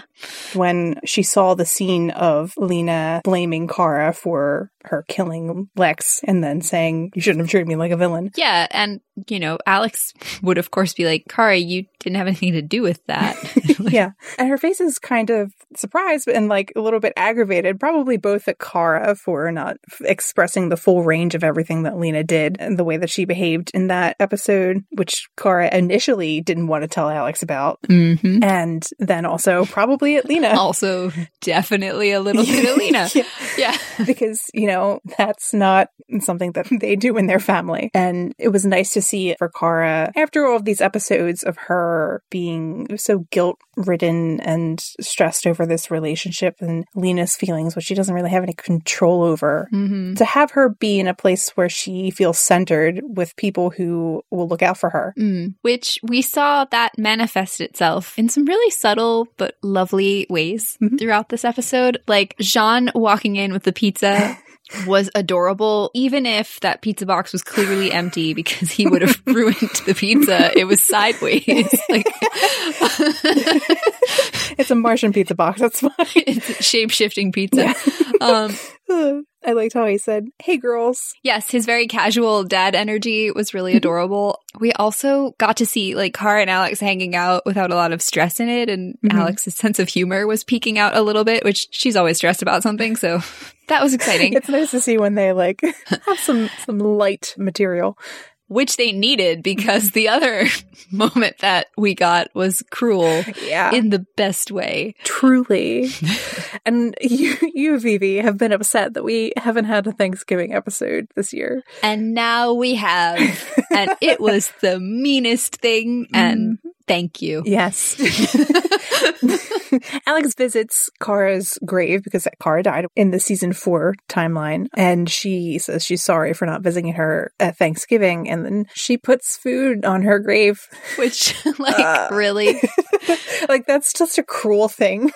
[SPEAKER 1] when she saw the scene of Lena blaming Kara for her killing Lex and then saying, You shouldn't have treated me like a villain.
[SPEAKER 2] Yeah. And, you know, Alex would, of course, be like, Kara, you didn't have anything to do with that. Like,
[SPEAKER 1] yeah. And her face is kind of surprised and like a little bit aggravated, probably both at Kara for not f- expressing the full range of everything that Lena did and the way that she behaved in that episode, which Kara initially didn't want to tell Alex about.
[SPEAKER 2] mhm.
[SPEAKER 1] And then also probably at Lena.
[SPEAKER 2] Also, definitely a little bit of Lena.
[SPEAKER 1] Yeah.
[SPEAKER 2] Yeah.
[SPEAKER 1] because, you know, that's not something that they do in their family. And it was nice to see for Kara after all of these episodes of her being so guilt ridden and stressed over this relationship and Lena's feelings, which she doesn't really have any control over.
[SPEAKER 2] hmm
[SPEAKER 1] To have her be in a place where she feels centered with people who will look out for her.
[SPEAKER 2] Mm. Which we saw that manifest itself in some really subtle but lovely ways
[SPEAKER 1] Mhm.
[SPEAKER 2] throughout this episode. Like J'onn walking in with the pizza was adorable, even if that pizza box was clearly empty because he would have ruined the pizza. It was sideways. Like
[SPEAKER 1] It's a Martian pizza box. That's fine.
[SPEAKER 2] it's shape shifting pizza. Um,
[SPEAKER 1] I liked how he said, Hey girls.
[SPEAKER 2] Yes, his very casual dad energy was really adorable. We also got to see like Kara and Alex hanging out without a lot of stress in it, and
[SPEAKER 1] Mhm.
[SPEAKER 2] Alex's sense of humor was peeking out a little bit, which she's always stressed about something, so that was exciting.
[SPEAKER 1] It's nice to see when they like have some some light material.
[SPEAKER 2] Which they needed because the other moment that we got was cruel
[SPEAKER 1] Yeah.
[SPEAKER 2] in the best way.
[SPEAKER 1] Truly. and you, you, Vivi, have been upset that we haven't had a Thanksgiving episode this year.
[SPEAKER 2] And now we have, and it was the meanest thing, and mm-hmm. Thank you.
[SPEAKER 1] Yes. Alex visits Kara's grave because Kara died in the season four timeline. And she says she's sorry for not visiting her at Thanksgiving. And then she puts food on her grave.
[SPEAKER 2] Which, like, uh, really?
[SPEAKER 1] like, that's just a cruel thing.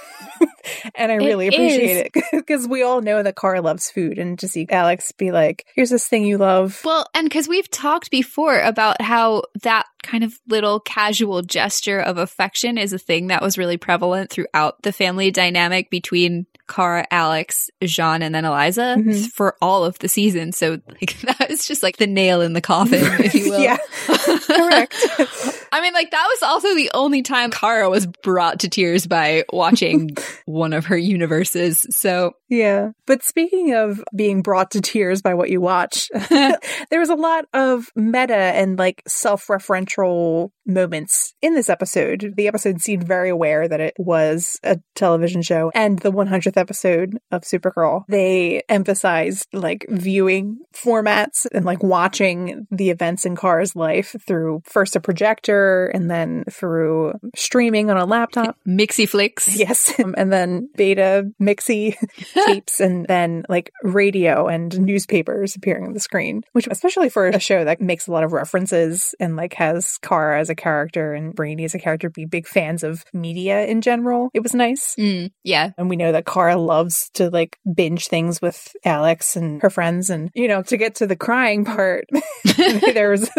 [SPEAKER 1] and I really appreciate it because we all know that Kara loves food. And to see Alex be like, here's this thing you love.
[SPEAKER 2] Well, and because we've talked before about how that kind of little casual gesture of affection is a thing that was really prevalent throughout the family dynamic between Kara, Alex, J'onn, and then Eliza mm-hmm. for all of the season. So like that was just like the nail in the coffin, if you will.
[SPEAKER 1] yeah. Correct.
[SPEAKER 2] I mean, like that was also the only time Kara was brought to tears by watching one of her universes. So
[SPEAKER 1] yeah. But speaking of being brought to tears by what you watch, there was a lot of meta and like self-referential moments in this episode. The episode seemed very aware that it was a television show and the 100th episode of Supergirl, they emphasized like viewing formats and like watching the events in Kara's life through first a projector and then through streaming on a laptop.
[SPEAKER 2] Mixie flicks.
[SPEAKER 1] Yes. and then beta mixie tapes and then like radio and newspapers appearing on the screen, which especially for a show that makes a lot of references and like has Kara as a character and Brainy as a character be big fans of media in general. It was nice.
[SPEAKER 2] Mm, yeah.
[SPEAKER 1] And we know that Kara Kara loves to like binge things with Alex and her friends. And, you know, to get to the crying part, there was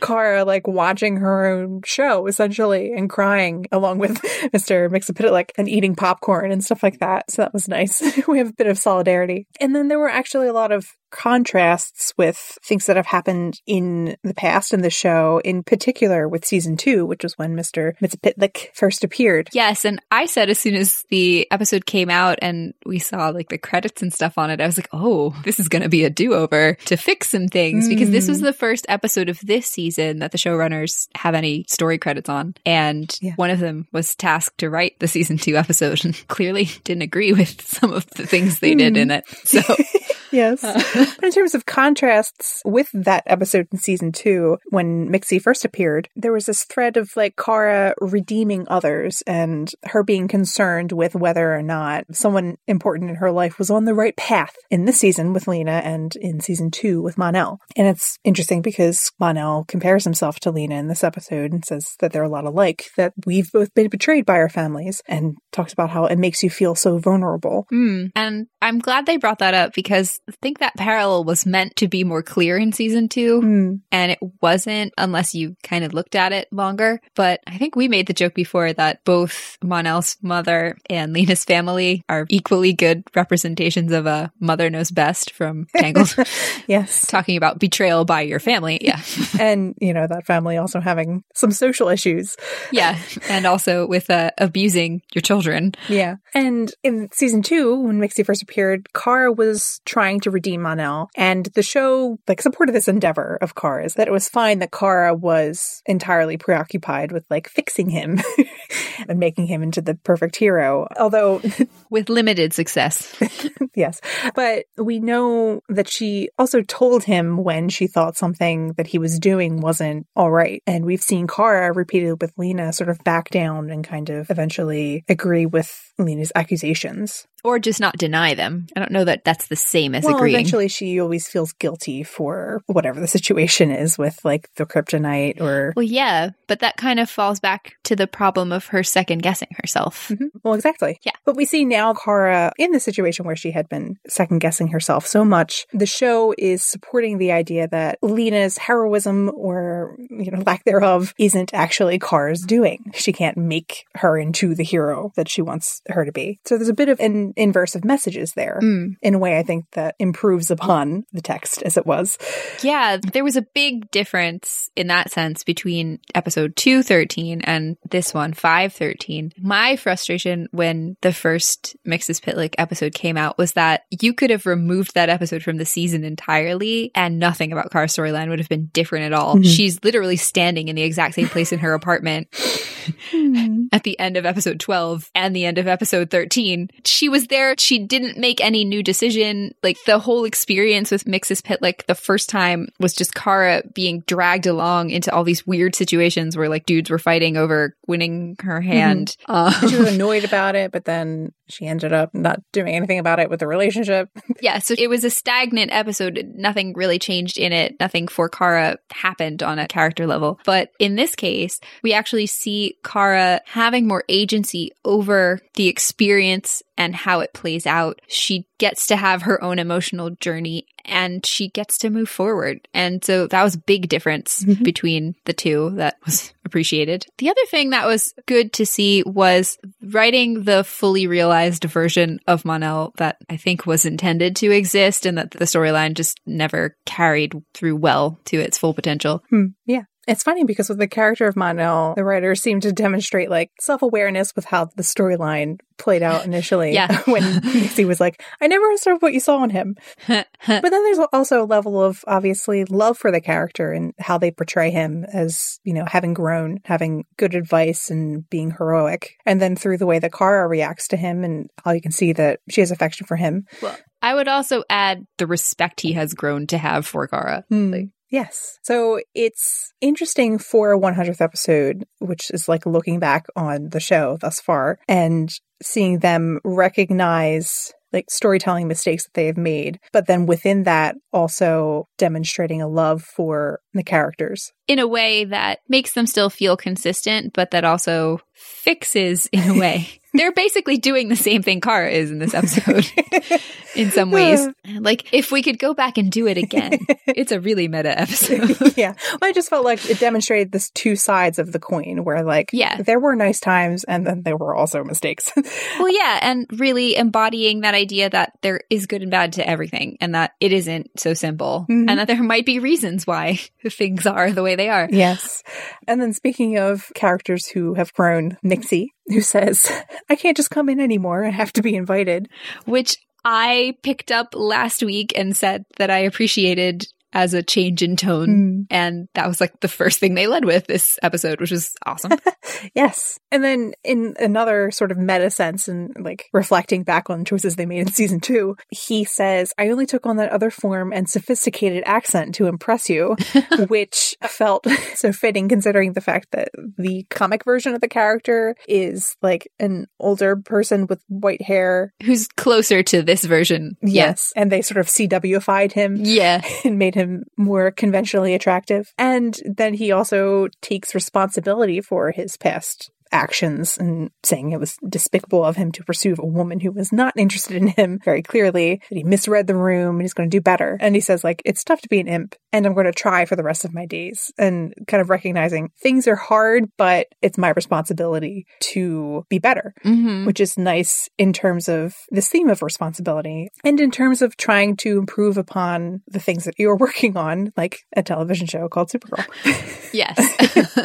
[SPEAKER 1] Kara like watching her own show essentially and crying along with Mr. Mxyzptlk and eating popcorn and stuff like that. So that was nice. we have a bit of solidarity. And then there were actually a lot of contrasts with things that have happened in the past in the show, in particular with season two, which was when Mr. Mxyzptlk first appeared.
[SPEAKER 2] Yes. And I said as soon as the episode came out and we saw like the credits and stuff on it, I was like, oh, this is going to be a do over to fix some things mm. because this was mm. the first episode of this season that the showrunners have any story credits on. And yeah. one of them was tasked to write the season two episode and clearly didn't agree with some of the things they mm. did in it. So
[SPEAKER 1] yes. But in terms of contrasts with that episode in season two, when Mixie first appeared, there was this thread of like Kara redeeming others and her being concerned with whether or not someone important in her life was on the right path in this season with Lena and in season two with Mon-El. And it's interesting because Mon-El compares himself to Lena in this episode and says that they're a lot alike, that we've both been betrayed by our families, and talks about how it makes you feel so vulnerable.
[SPEAKER 2] Mm. And I'm glad they brought that up because I think that parallel was meant to be more clear in season two,
[SPEAKER 1] mm.
[SPEAKER 2] and it wasn't unless you kind of looked at it longer. But I think we made the joke before that both Mon-El's mother and Lena's family are equally good representations of a mother knows best from Tangled.
[SPEAKER 1] yes.
[SPEAKER 2] Talking about betrayal by your family. Yeah.
[SPEAKER 1] and, you know, that family also having some social issues.
[SPEAKER 2] Yeah. And also with uh, abusing your children.
[SPEAKER 1] Yeah. And in season two, when Mixie first appeared, Kara was trying to redeem Mon-El. And the show like supported this endeavor of Kara's that it was fine that Kara was entirely preoccupied with like fixing him and making him into the perfect hero. Although
[SPEAKER 2] with limited success.
[SPEAKER 1] yes. But we know that she also told him when she thought something that he was doing wasn't all right. And we've seen Kara repeatedly with Lena sort of back down and kind of eventually agree with Lena's accusations
[SPEAKER 2] or just not deny them. I don't know that that's the same as
[SPEAKER 1] well,
[SPEAKER 2] agreeing.
[SPEAKER 1] Eventually, she always feels guilty for whatever the situation is with like the kryptonite or.
[SPEAKER 2] Well, yeah, but that kind of falls back to the problem of her second guessing herself.
[SPEAKER 1] Mm-hmm. Well, exactly.
[SPEAKER 2] Yeah.
[SPEAKER 1] But we see now Kara in the situation where she had been second guessing herself so much. The show is supporting the idea that Lena's heroism or you know lack thereof isn't actually Kara's doing. She can't make her into the hero that she wants her to be. So there's a bit of an inverse of messages there
[SPEAKER 2] mm.
[SPEAKER 1] in a way I think that improves upon the text as it was.
[SPEAKER 2] Yeah, there was a big difference in that sense between episode 213 and this one 513. My frustration when the first Mxyzptlk episode came out was that you could have removed that episode from the season entirely and nothing about Kara's storyline would have been different at all. Mm-hmm. She's literally standing in the exact same place in her apartment
[SPEAKER 1] Hmm.
[SPEAKER 2] at the end of episode 12 and the end of episode 13. She was there. She didn't make any new decision. Like the whole experience with Mxyzptlk, like the first time was just Kara being dragged along into all these weird situations where like dudes were fighting over winning her hand. Um,
[SPEAKER 1] she was annoyed about it, but then she ended up not doing anything about it with the relationship.
[SPEAKER 2] yeah, so it was a stagnant episode. Nothing really changed in it. Nothing for Kara happened on a character level. But in this case, we actually see Kara having more agency over the experience and how it plays out. She gets to have her own emotional journey and she gets to move forward. And so that was a big difference
[SPEAKER 1] Mhm.
[SPEAKER 2] between the two that was appreciated. The other thing that was good to see was writing the fully realized version of Mon-El that I think was intended to exist and that the storyline just never carried through well to its full potential.
[SPEAKER 1] Hmm. Yeah. It's funny because with the character of Mon-El, the writers seem to demonstrate like self awareness with how the storyline played out initially.
[SPEAKER 2] Yeah.
[SPEAKER 1] when Mixie was like, I never understood what you saw in him. But then there's also a level of obviously love for the character and how they portray him as, you know, having grown, having good advice and being heroic. And then through the way that Kara reacts to him and how you can see that she has affection for him.
[SPEAKER 2] I would also add the respect he has grown to have for Kara. Hmm.
[SPEAKER 1] Like, yes. So it's interesting for a 100th episode, which is like looking back on the show thus far and seeing them recognize like storytelling mistakes that they have made, but then within that also demonstrating a love for the characters.
[SPEAKER 2] In a way that makes them still feel consistent, but that also fixes in a way. They're basically doing the same thing Kara is in this episode in some ways. Like, if we could go back and do it again, it's a really meta episode.
[SPEAKER 1] yeah. Well, I just felt like it demonstrated this two sides of the coin where like
[SPEAKER 2] Yeah.
[SPEAKER 1] there were nice times and then there were also mistakes.
[SPEAKER 2] well, yeah, and really embodying that idea that there is good and bad to everything and that it isn't so simple
[SPEAKER 1] Mhm.
[SPEAKER 2] and that there might be reasons why things are the way they are.
[SPEAKER 1] Yes. And then speaking of characters who have grown, Mixie, who says, I can't just come in anymore. I have to be invited.
[SPEAKER 2] which I picked up last week and said that I appreciated as a change in tone. Hmm. And that was like the first thing they led with this episode, which was awesome.
[SPEAKER 1] Yes. And then in another sort of meta sense and like reflecting back on choices they made in season two, he says, I only took on that other form and sophisticated accent to impress you, which felt so fitting considering the fact that the comic version of the character is like an older person with white hair.
[SPEAKER 2] Who's closer to this version?
[SPEAKER 1] Yes. And they sort of CWified him.
[SPEAKER 2] Yeah.
[SPEAKER 1] and made him more conventionally attractive. And then he also takes responsibility for his past actions and saying it was despicable of him to pursue a woman who was not interested in him very clearly, that he misread the room and he's going to do better. And he says, like, it's tough to be an imp and I'm going to try for the rest of my days. And kind of recognizing things are hard, but it's my responsibility to be better
[SPEAKER 2] hmm
[SPEAKER 1] which is nice in terms of this theme of responsibility and in terms of trying to improve upon the things that you're working on, like a television show called Supergirl.
[SPEAKER 2] Yes.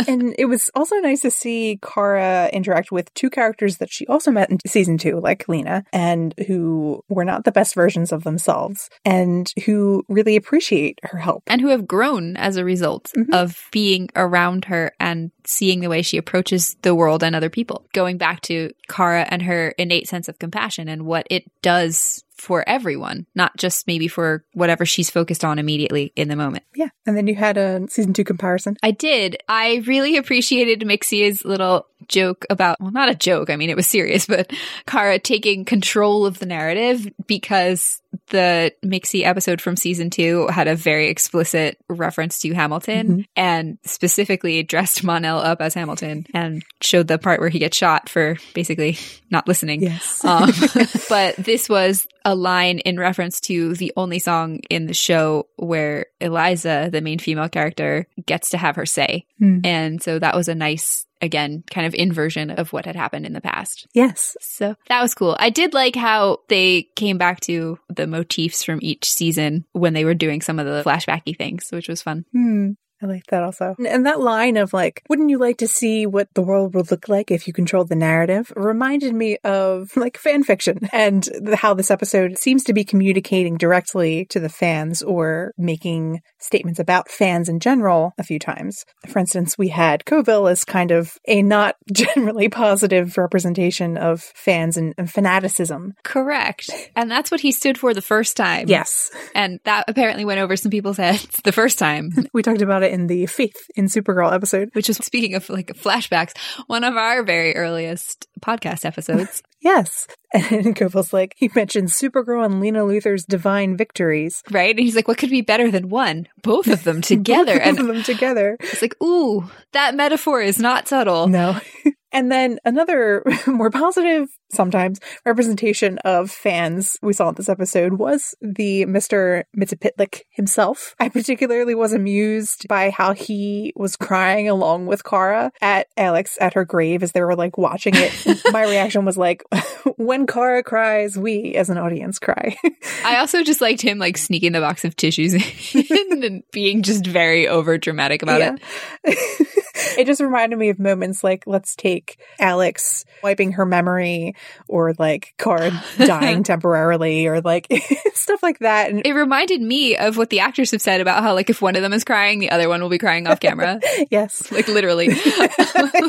[SPEAKER 1] and it was also nice to see Kara interact with two characters that she also met in season two, like Lena, and who were not the best versions of themselves and who really appreciate her help.
[SPEAKER 2] and who have grown as a result
[SPEAKER 1] Mhm.
[SPEAKER 2] of being around her and seeing the way she approaches the world and other people. Going back to Kara and her innate sense of compassion and what it does for everyone, not just maybe for whatever she's focused on immediately in the moment.
[SPEAKER 1] Yeah. And then you had a season two comparison.
[SPEAKER 2] I did. I really appreciated Mixie's little joke about, well, not a joke. I mean, it was serious, but Kara taking control of the narrative because the Mixie episode from season two had a very explicit reference to Hamilton
[SPEAKER 1] Mhm.
[SPEAKER 2] and specifically dressed Mon-El up as Hamilton and showed the part where he gets shot for basically not listening.
[SPEAKER 1] Yes.
[SPEAKER 2] Um, but this was a line in reference to the only song in the show where Eliza, the main female character, gets to have her say.
[SPEAKER 1] Hmm.
[SPEAKER 2] And so that was a nice, again, kind of inversion of what had happened in the past.
[SPEAKER 1] yes.
[SPEAKER 2] So that was cool. I did like how they came back to the motifs from each season when they were doing some of the flashbacky things, which was fun.
[SPEAKER 1] Hmm. I like that also. And that line of like, wouldn't you like to see what the world would look like if you controlled the narrative reminded me of like fan fiction and how this episode seems to be communicating directly to the fans or making statements about fans in general a few times. For instance, we had Coville as kind of a not generally positive representation of fans and, and fanaticism.
[SPEAKER 2] Correct. And that's what he stood for the first time.
[SPEAKER 1] Yes.
[SPEAKER 2] And that apparently went over some people's heads the first time.
[SPEAKER 1] we talked about it in the Faith in Supergirl episode.
[SPEAKER 2] Which is speaking of like flashbacks, one of our very earliest podcast episodes.
[SPEAKER 1] Yes. And Coville's like, he mentioned Supergirl and Lena Luthor's divine victories.
[SPEAKER 2] Right? And he's like, what could be better than one? Both of them together.
[SPEAKER 1] Both
[SPEAKER 2] and
[SPEAKER 1] of them together.
[SPEAKER 2] It's like, ooh, that metaphor is not subtle.
[SPEAKER 1] No. And then another more positive, sometimes, representation of fans we saw in this episode was the Mr. Mxyzptlk himself. I particularly was amused by how he was crying along with Kara at Alex at her grave as they were like watching it. My reaction was like, when Kara cries, we as an audience cry.
[SPEAKER 2] I also just liked him like sneaking the box of tissues in and being just very over dramatic about
[SPEAKER 1] yeah. it. It just reminded me of moments like, let's take Alex wiping her memory or like Kara dying temporarily or like stuff like that.
[SPEAKER 2] And it reminded me of what the actors have said about how like if one of them is crying, the other one will be crying off camera.
[SPEAKER 1] yes.
[SPEAKER 2] Like literally.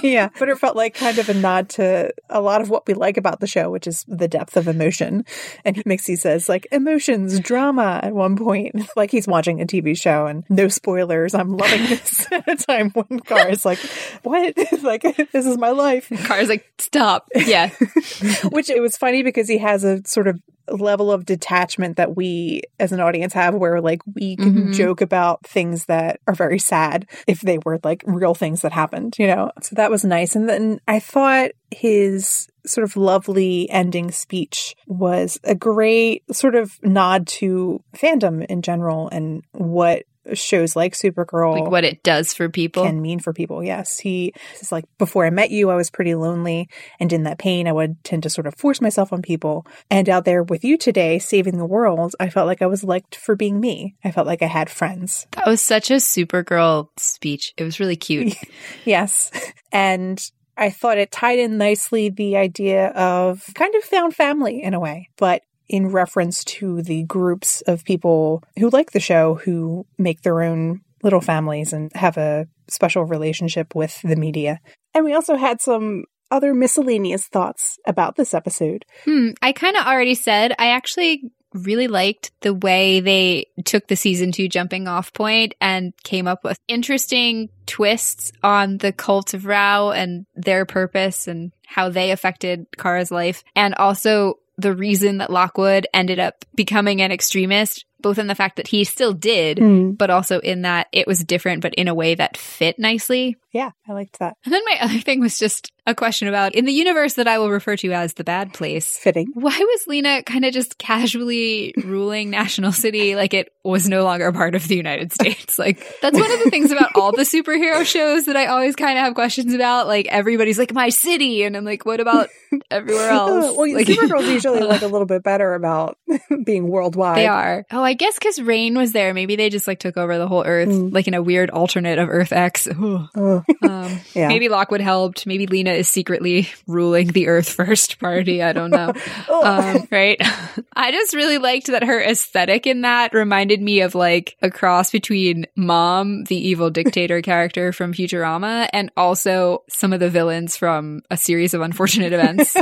[SPEAKER 1] yeah. But it felt like kind of a nod to a lot of what we like about the show, which is the depth of emotion. And Mixie says like emotions, drama at one point, like he's watching a TV show and no spoilers. I'm loving this at a time when Like, what? like, this is my life.
[SPEAKER 2] Kara's like, stop. Yeah.
[SPEAKER 1] Which it was funny because he has a sort of level of detachment that we as an audience have where like we can mm-hmm. joke about things that are very sad if they were like real things that happened, you know? So that was nice. And then I thought his sort of lovely ending speech was a great sort of nod to fandom in general and what shows like Supergirl,
[SPEAKER 2] like what it does for people,
[SPEAKER 1] can mean for people. Yes, he is like before I met you, I was pretty lonely, and in that pain, I would tend to sort of force myself on people. And out there with you today, saving the world, I felt like I was liked for being me. I felt like I had friends.
[SPEAKER 2] That was such a Supergirl speech. It was really cute.
[SPEAKER 1] yes, and I thought it tied in nicely the idea of kind of found family in a way, but in reference to the groups of people who like the show who make their own little families and have a special relationship with the media. And we also had some other miscellaneous thoughts about this episode.
[SPEAKER 2] Hmm, I kind of already said I actually really liked the way they took the season two jumping off point and came up with interesting twists on the cult of Rao and their purpose and how they affected Kara's life. And also the reason that Lockwood ended up becoming an extremist both in the fact that he still did, mm. but also in that it was different, but in a way that fit nicely.
[SPEAKER 1] Yeah, I liked that.
[SPEAKER 2] And then my other thing was just a question about in the universe that I will refer to as the bad place.
[SPEAKER 1] Fitting.
[SPEAKER 2] Why was Lena kind of just casually ruling National City like it was no longer a part of the United States? Like, that's one of the things about all the superhero shows that I always kind of have questions about. Like, everybody's like, my city. And I'm like, what about everywhere else?
[SPEAKER 1] well,
[SPEAKER 2] like,
[SPEAKER 1] Supergirl's usually like a little bit better about being worldwide.
[SPEAKER 2] They are. Oh, I guess because Reign was there, maybe they just like took over the whole Earth, mm. like in a weird alternate of Earth X. um, yeah. Maybe Lockwood helped. Maybe Lena is secretly ruling the Earth First Party. I don't know. um, right? I just really liked that her aesthetic in that reminded me of like a cross between Mom, the evil dictator character from Futurama, and also some of the villains from a series of unfortunate events.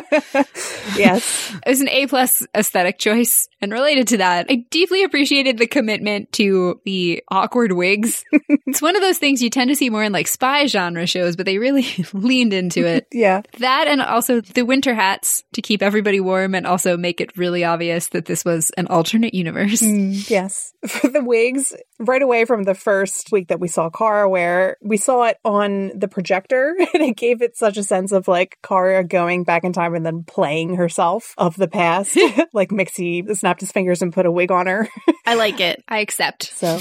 [SPEAKER 1] yes.
[SPEAKER 2] It was an A plus aesthetic choice. And related to that, I deeply appreciated the commitment to the awkward wigs. it's one of those things you tend to see more in like spy genre shows, but they really leaned into it.
[SPEAKER 1] Yeah.
[SPEAKER 2] That and also the winter hats to keep everybody warm and also make it really obvious that this was an alternate universe.
[SPEAKER 1] Mm, yes. For the wigs, right away from the first week that we saw Kara where we saw it on the projector and it gave it such a sense of like Kara going back in time and then playing herself of the past. like Mixie snapped his fingers and put a wig on her.
[SPEAKER 2] I like it. I accept.
[SPEAKER 1] So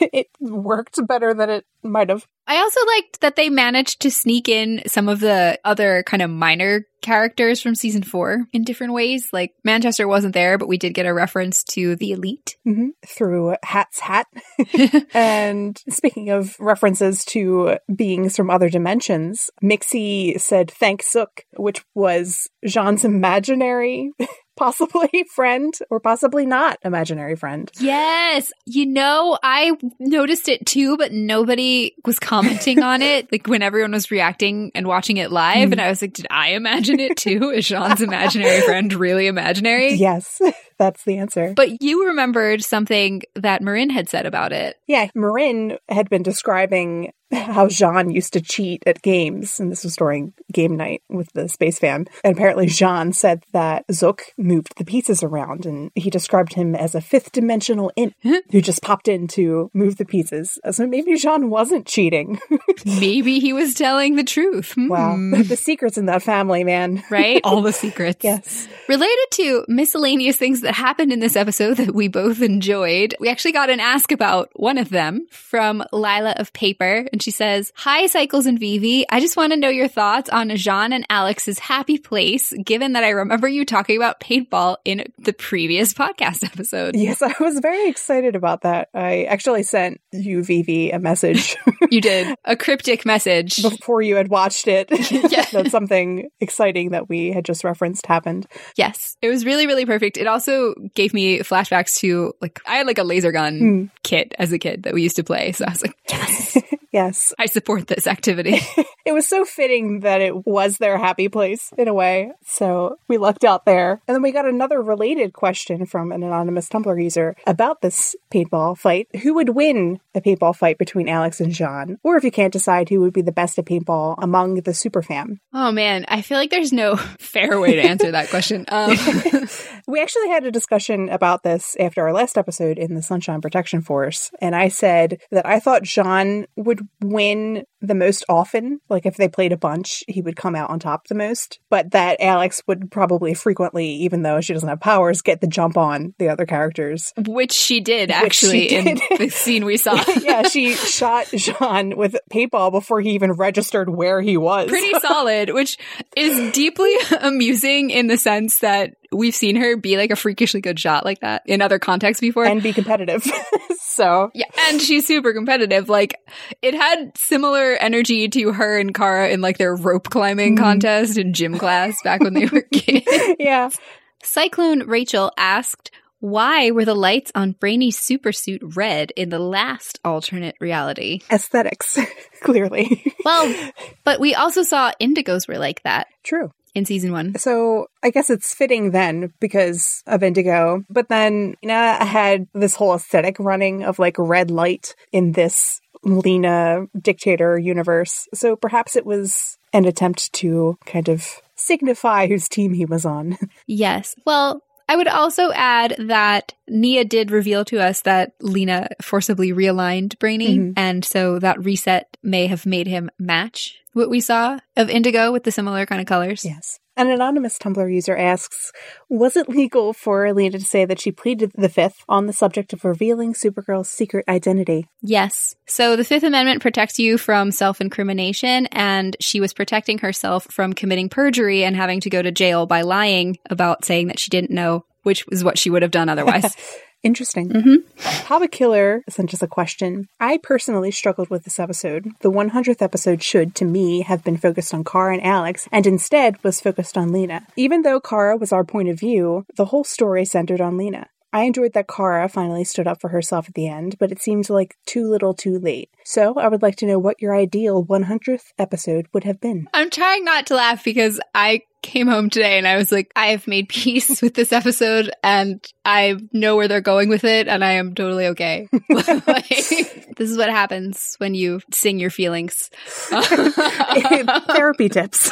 [SPEAKER 1] it worked better than it might have.
[SPEAKER 2] I also liked that they managed to sneak in some of the other kind of minor characters from season four in different ways. Like Manchester wasn't there, but we did get a reference to the elite
[SPEAKER 1] mm-hmm. through Hat's hat. and speaking of references to beings from other dimensions, Mixie said thank Zook, which was J'onn's imaginary possibly friend or possibly not imaginary friend.
[SPEAKER 2] Yes. You know, I noticed it too, but nobody was commenting on it. Like when everyone was reacting and watching it live, mm. and I was like, did I imagine it too? Is J'onn's imaginary friend really imaginary?
[SPEAKER 1] Yes. That's the answer.
[SPEAKER 2] But you remembered something that Marin had said about it.
[SPEAKER 1] Yeah, Marin had been describing how J'onn used to cheat at games, and this was during game night with the space fam. And apparently, J'onn said that Zook moved the pieces around, and he described him as a fifth dimensional imp who just popped in to move the pieces. So maybe J'onn wasn't cheating.
[SPEAKER 2] maybe he was telling the truth.
[SPEAKER 1] Wow, hmm. the secrets in that family, man.
[SPEAKER 2] Right? All the secrets.
[SPEAKER 1] yes.
[SPEAKER 2] Related to miscellaneous things that happened in this episode that we both enjoyed, we actually got an ask about one of them from Lila of Paper, and she says, Hi, Cycles and Vivi. I just want to know your thoughts on J'onn and Alex's happy place, given that I remember you talking about paintball in the previous podcast episode.
[SPEAKER 1] Yes, I was very excited about that. I actually sent you, Vivi, a message.
[SPEAKER 2] you did. A cryptic message.
[SPEAKER 1] Before you had watched it. yeah. that something exciting that we had just referenced happened.
[SPEAKER 2] Yes. It was really, really perfect. It also gave me flashbacks to like, I had like a laser gun mm. kit as a kid that we used to play. So I was like, yes.
[SPEAKER 1] Yes.
[SPEAKER 2] I support this activity.
[SPEAKER 1] it was so fitting that it was their happy place in a way. So we lucked out there. And then we got another related question from an anonymous Tumblr user about this paintball fight. Who would win a paintball fight between Alex and J'onn? Or if you can't decide who would be the best at paintball among the super fam?
[SPEAKER 2] Oh man, I feel like there's no fair way to answer that question. Um.
[SPEAKER 1] we actually had a discussion about this after our last episode in the Sunshine Protection Force. And I said that I thought J'onn would win the most often. Like if they played a bunch, he would come out on top the most. But that Alex would probably frequently, even though she doesn't have powers, get the jump on the other characters.
[SPEAKER 2] Which she did actually she did. in the scene we saw.
[SPEAKER 1] yeah, she shot J'onn with paintball before he even registered where he was.
[SPEAKER 2] Pretty solid, which is deeply amusing in the sense that we've seen her be like a freakishly good shot like that in other contexts before
[SPEAKER 1] and be competitive. so,
[SPEAKER 2] yeah, and she's super competitive. Like it had similar energy to her and Kara in like their rope climbing mm-hmm. contest in gym class back when they were kids.
[SPEAKER 1] yeah.
[SPEAKER 2] Cyclone Rachel asked, why were the lights on Brainy's supersuit red in the last alternate reality?
[SPEAKER 1] Aesthetics, clearly.
[SPEAKER 2] well, but we also saw Indigo's were like that.
[SPEAKER 1] True
[SPEAKER 2] in season one.
[SPEAKER 1] So I guess it's fitting then because of Indigo. But then, you know, I had this whole aesthetic running of like red light in this Lena dictator universe. So perhaps it was an attempt to kind of signify whose team he was on.
[SPEAKER 2] yes. Well, I would also add that Nia did reveal to us that Lena forcibly realigned Brainy, mm-hmm. and so that reset may have made him match what we saw of Indigo with the similar kind of colors.
[SPEAKER 1] Yes. An anonymous Tumblr user asks, was it legal for Lena to say that she pleaded the Fifth on the subject of revealing Supergirl's secret identity?
[SPEAKER 2] Yes. So the Fifth Amendment protects you from self-incrimination, and she was protecting herself from committing perjury and having to go to jail by lying about saying that she didn't know, which is what she would have done otherwise.
[SPEAKER 1] Interesting. Mm-hmm. Papa Killer sent us a question. I personally struggled with this episode. The 100th episode should, to me, have been focused on Kara and Alex, and instead was focused on Lena. Even though Kara was our point of view, the whole story centered on Lena. I enjoyed that Kara finally stood up for herself at the end, but it seems like too little too late. So I would like to know what your ideal 100th episode would have been.
[SPEAKER 2] I'm trying not to laugh because I came home today and I was like, I have made peace with this episode and I know where they're going with it and I am totally okay. like, this is what happens when you sing your feelings.
[SPEAKER 1] Therapy tips.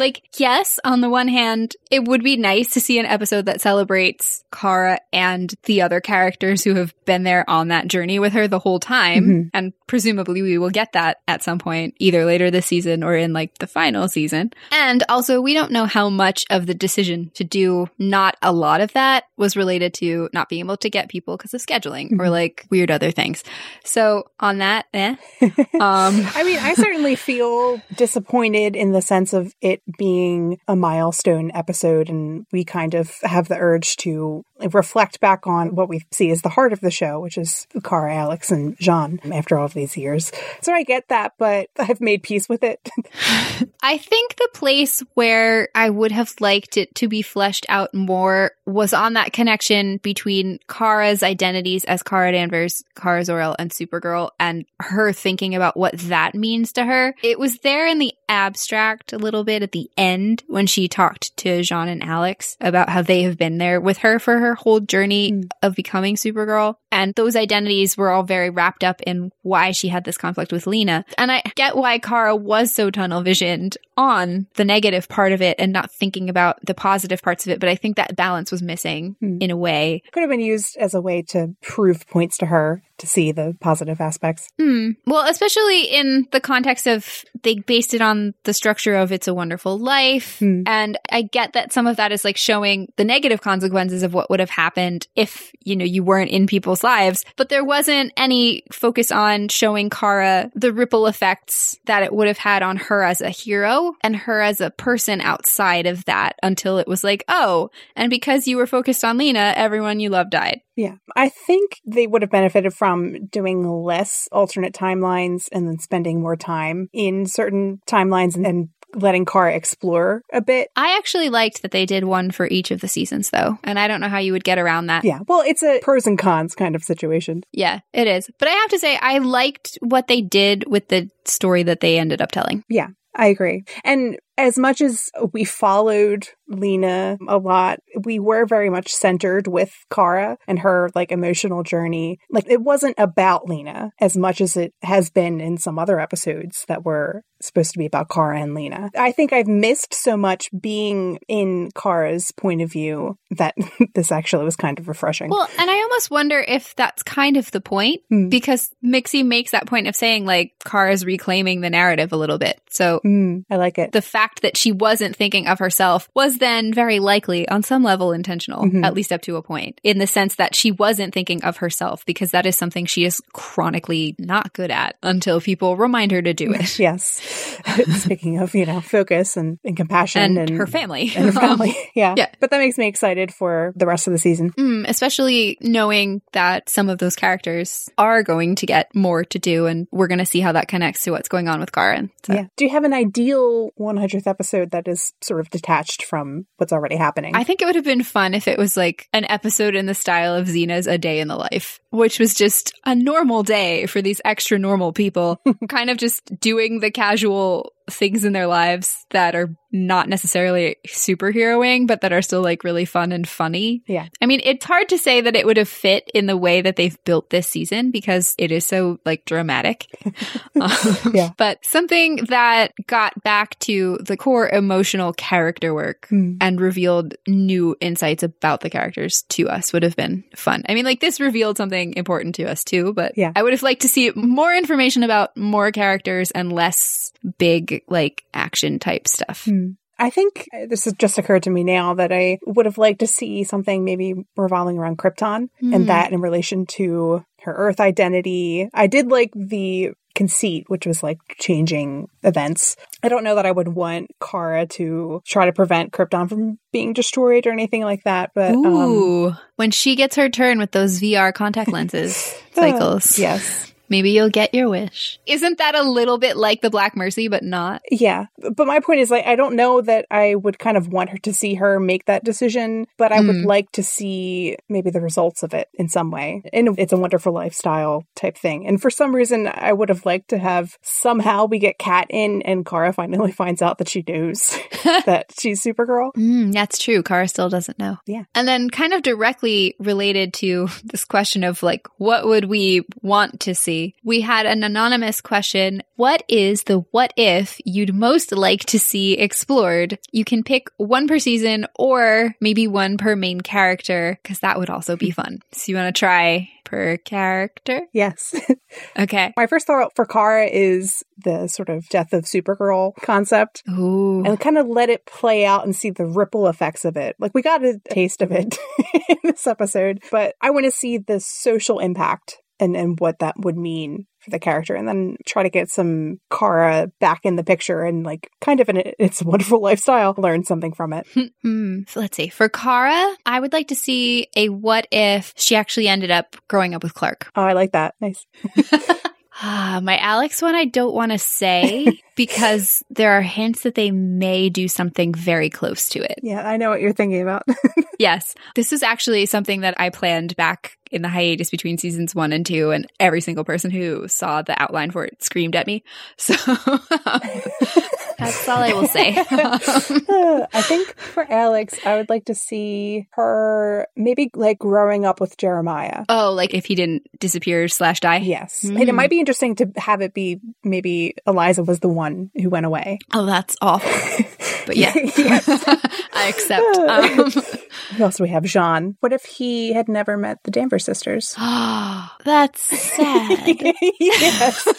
[SPEAKER 2] like, yes, on the one hand, it would be nice to see an episode that celebrates Kara and the other characters who have been there on that journey with her the whole time. Mm-hmm. And presumably we will get that at some point, either later this season or in like the final season. And also Also, we don't know how much of the decision to do not a lot of that was related to not being able to get people because of scheduling mm-hmm. or like weird other things. So on that, eh.
[SPEAKER 1] Um, I mean, I certainly feel disappointed in the sense of it being a milestone episode, and we kind of have the urge to reflect back on what we see as the heart of the show, which is Kara, Alex, and J'onn after all of these years. So I get that, but I've made peace with it.
[SPEAKER 2] I think the place where I would have liked it to be fleshed out more was on that connection between Kara's identities as Kara Danvers, Kara Zor-El, and Supergirl, and her thinking about what that means to her. It was there in the abstract a little bit at the end when she talked to J'onn and Alex about how they have been there with her for her whole journey mm. of becoming Supergirl. And those identities were all very wrapped up in why she had this conflict with Lena. And I get why Kara was so tunnel visioned on the negative part of it and not thinking about the positive parts of it. But I think that balance was missing mm. in a way.
[SPEAKER 1] Could have been used as a way to prove points to her to see the positive aspects.
[SPEAKER 2] Mm. Well, especially in the context of they based it on the structure of It's a Wonderful Life. Mm. And I get that some of that is like showing the negative consequences of what would have happened if, you know, you weren't in people's lives. But there wasn't any focus on showing Kara the ripple effects that it would have had on her as a hero and her as a person outside of that until it was like, oh, and because you were focused on Lena, everyone you love died.
[SPEAKER 1] Yeah. I think they would have benefited from doing less alternate timelines and then spending more time in certain timelines and, letting Kara explore a bit.
[SPEAKER 2] I actually liked that they did one for each of the seasons though. And I don't know how you would get around that.
[SPEAKER 1] Yeah. Well, it's a pros and cons kind of situation.
[SPEAKER 2] Yeah, it is. But I have to say, I liked what they did with the story that they ended up telling.
[SPEAKER 1] Yeah. I agree. And as much as we followed Lena a lot, we were very much centered with Kara and her like emotional journey. Like it wasn't about Lena as much as it has been in some other episodes that were supposed to be about Kara and Lena. I think I've missed so much being in Kara's point of view that this actually was kind of refreshing.
[SPEAKER 2] Well, and I almost wonder if that's kind of the point mm. because Mixie makes that point of saying like Kara's reclaiming the narrative a little bit. So
[SPEAKER 1] mm, I like it.
[SPEAKER 2] The fact that she wasn't thinking of herself was then very likely on some level intentional, mm-hmm. at least up to a point, in the sense that she wasn't thinking of herself because that is something she is chronically not good at until people remind her to do it.
[SPEAKER 1] yes. Speaking of, you know, focus and, and compassion
[SPEAKER 2] and,
[SPEAKER 1] and,
[SPEAKER 2] her family.
[SPEAKER 1] And her family. yeah. yeah. But that makes me excited for the rest of the season.
[SPEAKER 2] Mm, especially knowing that some of those characters are going to get more to do and we're going to see how that connects to what's going on with Karen.
[SPEAKER 1] So. Yeah. Do you have an ideal 100th episode that is sort of detached from what's already happening?
[SPEAKER 2] I think it would have been fun if it was like an episode in the style of Xena's A Day in the Life, which was just a normal day for these extra normal people, kind of just doing the casual things in their lives that are not necessarily superheroing, but that are still like really fun and funny.
[SPEAKER 1] Yeah.
[SPEAKER 2] I mean, it's hard to say that it would have fit in the way that they've built this season because it is so like dramatic. um, yeah. But something that got back to the core emotional character work mm. and revealed new insights about the characters to us would have been fun. I mean, like this revealed something important to us too, but yeah. I would have liked to see more information about more characters and less big like action type stuff.
[SPEAKER 1] Hmm. I think this has just occurred to me now that I would have liked to see something maybe revolving around Krypton mm. and that in relation to her Earth identity. I did like the conceit, which was like changing events. I don't know that I would want Kara to try to prevent Krypton from being destroyed or anything like that. But
[SPEAKER 2] Ooh, um, when she gets her turn with those VR contact lenses cycles,
[SPEAKER 1] uh, yes,
[SPEAKER 2] Maybe you'll get your wish. Isn't that a little bit like the Black Mercy, but not?
[SPEAKER 1] Yeah. But my point is, like, I don't know that I would kind of want her to see her make that decision, but I mm. would hmm. like to see maybe the results of it in some way. And it's a wonderful lifestyle type thing. And for some reason, I would have liked to have somehow we get Cat in and Kara finally finds out that she knows that she's Supergirl.
[SPEAKER 2] Mm, that's true. Kara still doesn't know.
[SPEAKER 1] Yeah.
[SPEAKER 2] And then kind of directly related to this question of like, what would we want to see? We had an anonymous question. What is the what if you'd most like to see explored? You can pick one per season or maybe one per main character because that would also be fun. So you want to try per character?
[SPEAKER 1] Yes.
[SPEAKER 2] Okay.
[SPEAKER 1] My first thought for Kara is the sort of death of Supergirl concept.
[SPEAKER 2] Ooh.
[SPEAKER 1] And kind of let it play out and see the ripple effects of it. Like we got a taste of it in this episode, but I want to see the social impact and, and what that would mean for the character and then try to get some Kara back in the picture and like kind of in its wonderful lifestyle learn something from it.
[SPEAKER 2] Hmm. So let's see. For Kara, I would like to see a what if she actually ended up growing up with Clark.
[SPEAKER 1] Oh, I like that. Nice.
[SPEAKER 2] Ah, my Alex one I don't want to say because there are hints that they may do something very close to it.
[SPEAKER 1] Yeah, I know what you're thinking about.
[SPEAKER 2] Yes. This is actually something that I planned back in the hiatus between seasons one and two, and every single person who saw the outline for it screamed at me. So that's all I will say.
[SPEAKER 1] I think for Alex, I would like to see her maybe like growing up with Jeremiah.
[SPEAKER 2] oh, like if he didn't disappear slash die?
[SPEAKER 1] Yes.
[SPEAKER 2] Mm.
[SPEAKER 1] And it might be interesting to have it be maybe Eliza was the one who went away.
[SPEAKER 2] Oh, that's awful. But yeah, I accept. Um,
[SPEAKER 1] Who else do we have? J'onn. What if he had never met the Danvers sisters?
[SPEAKER 2] that's sad.
[SPEAKER 1] yes.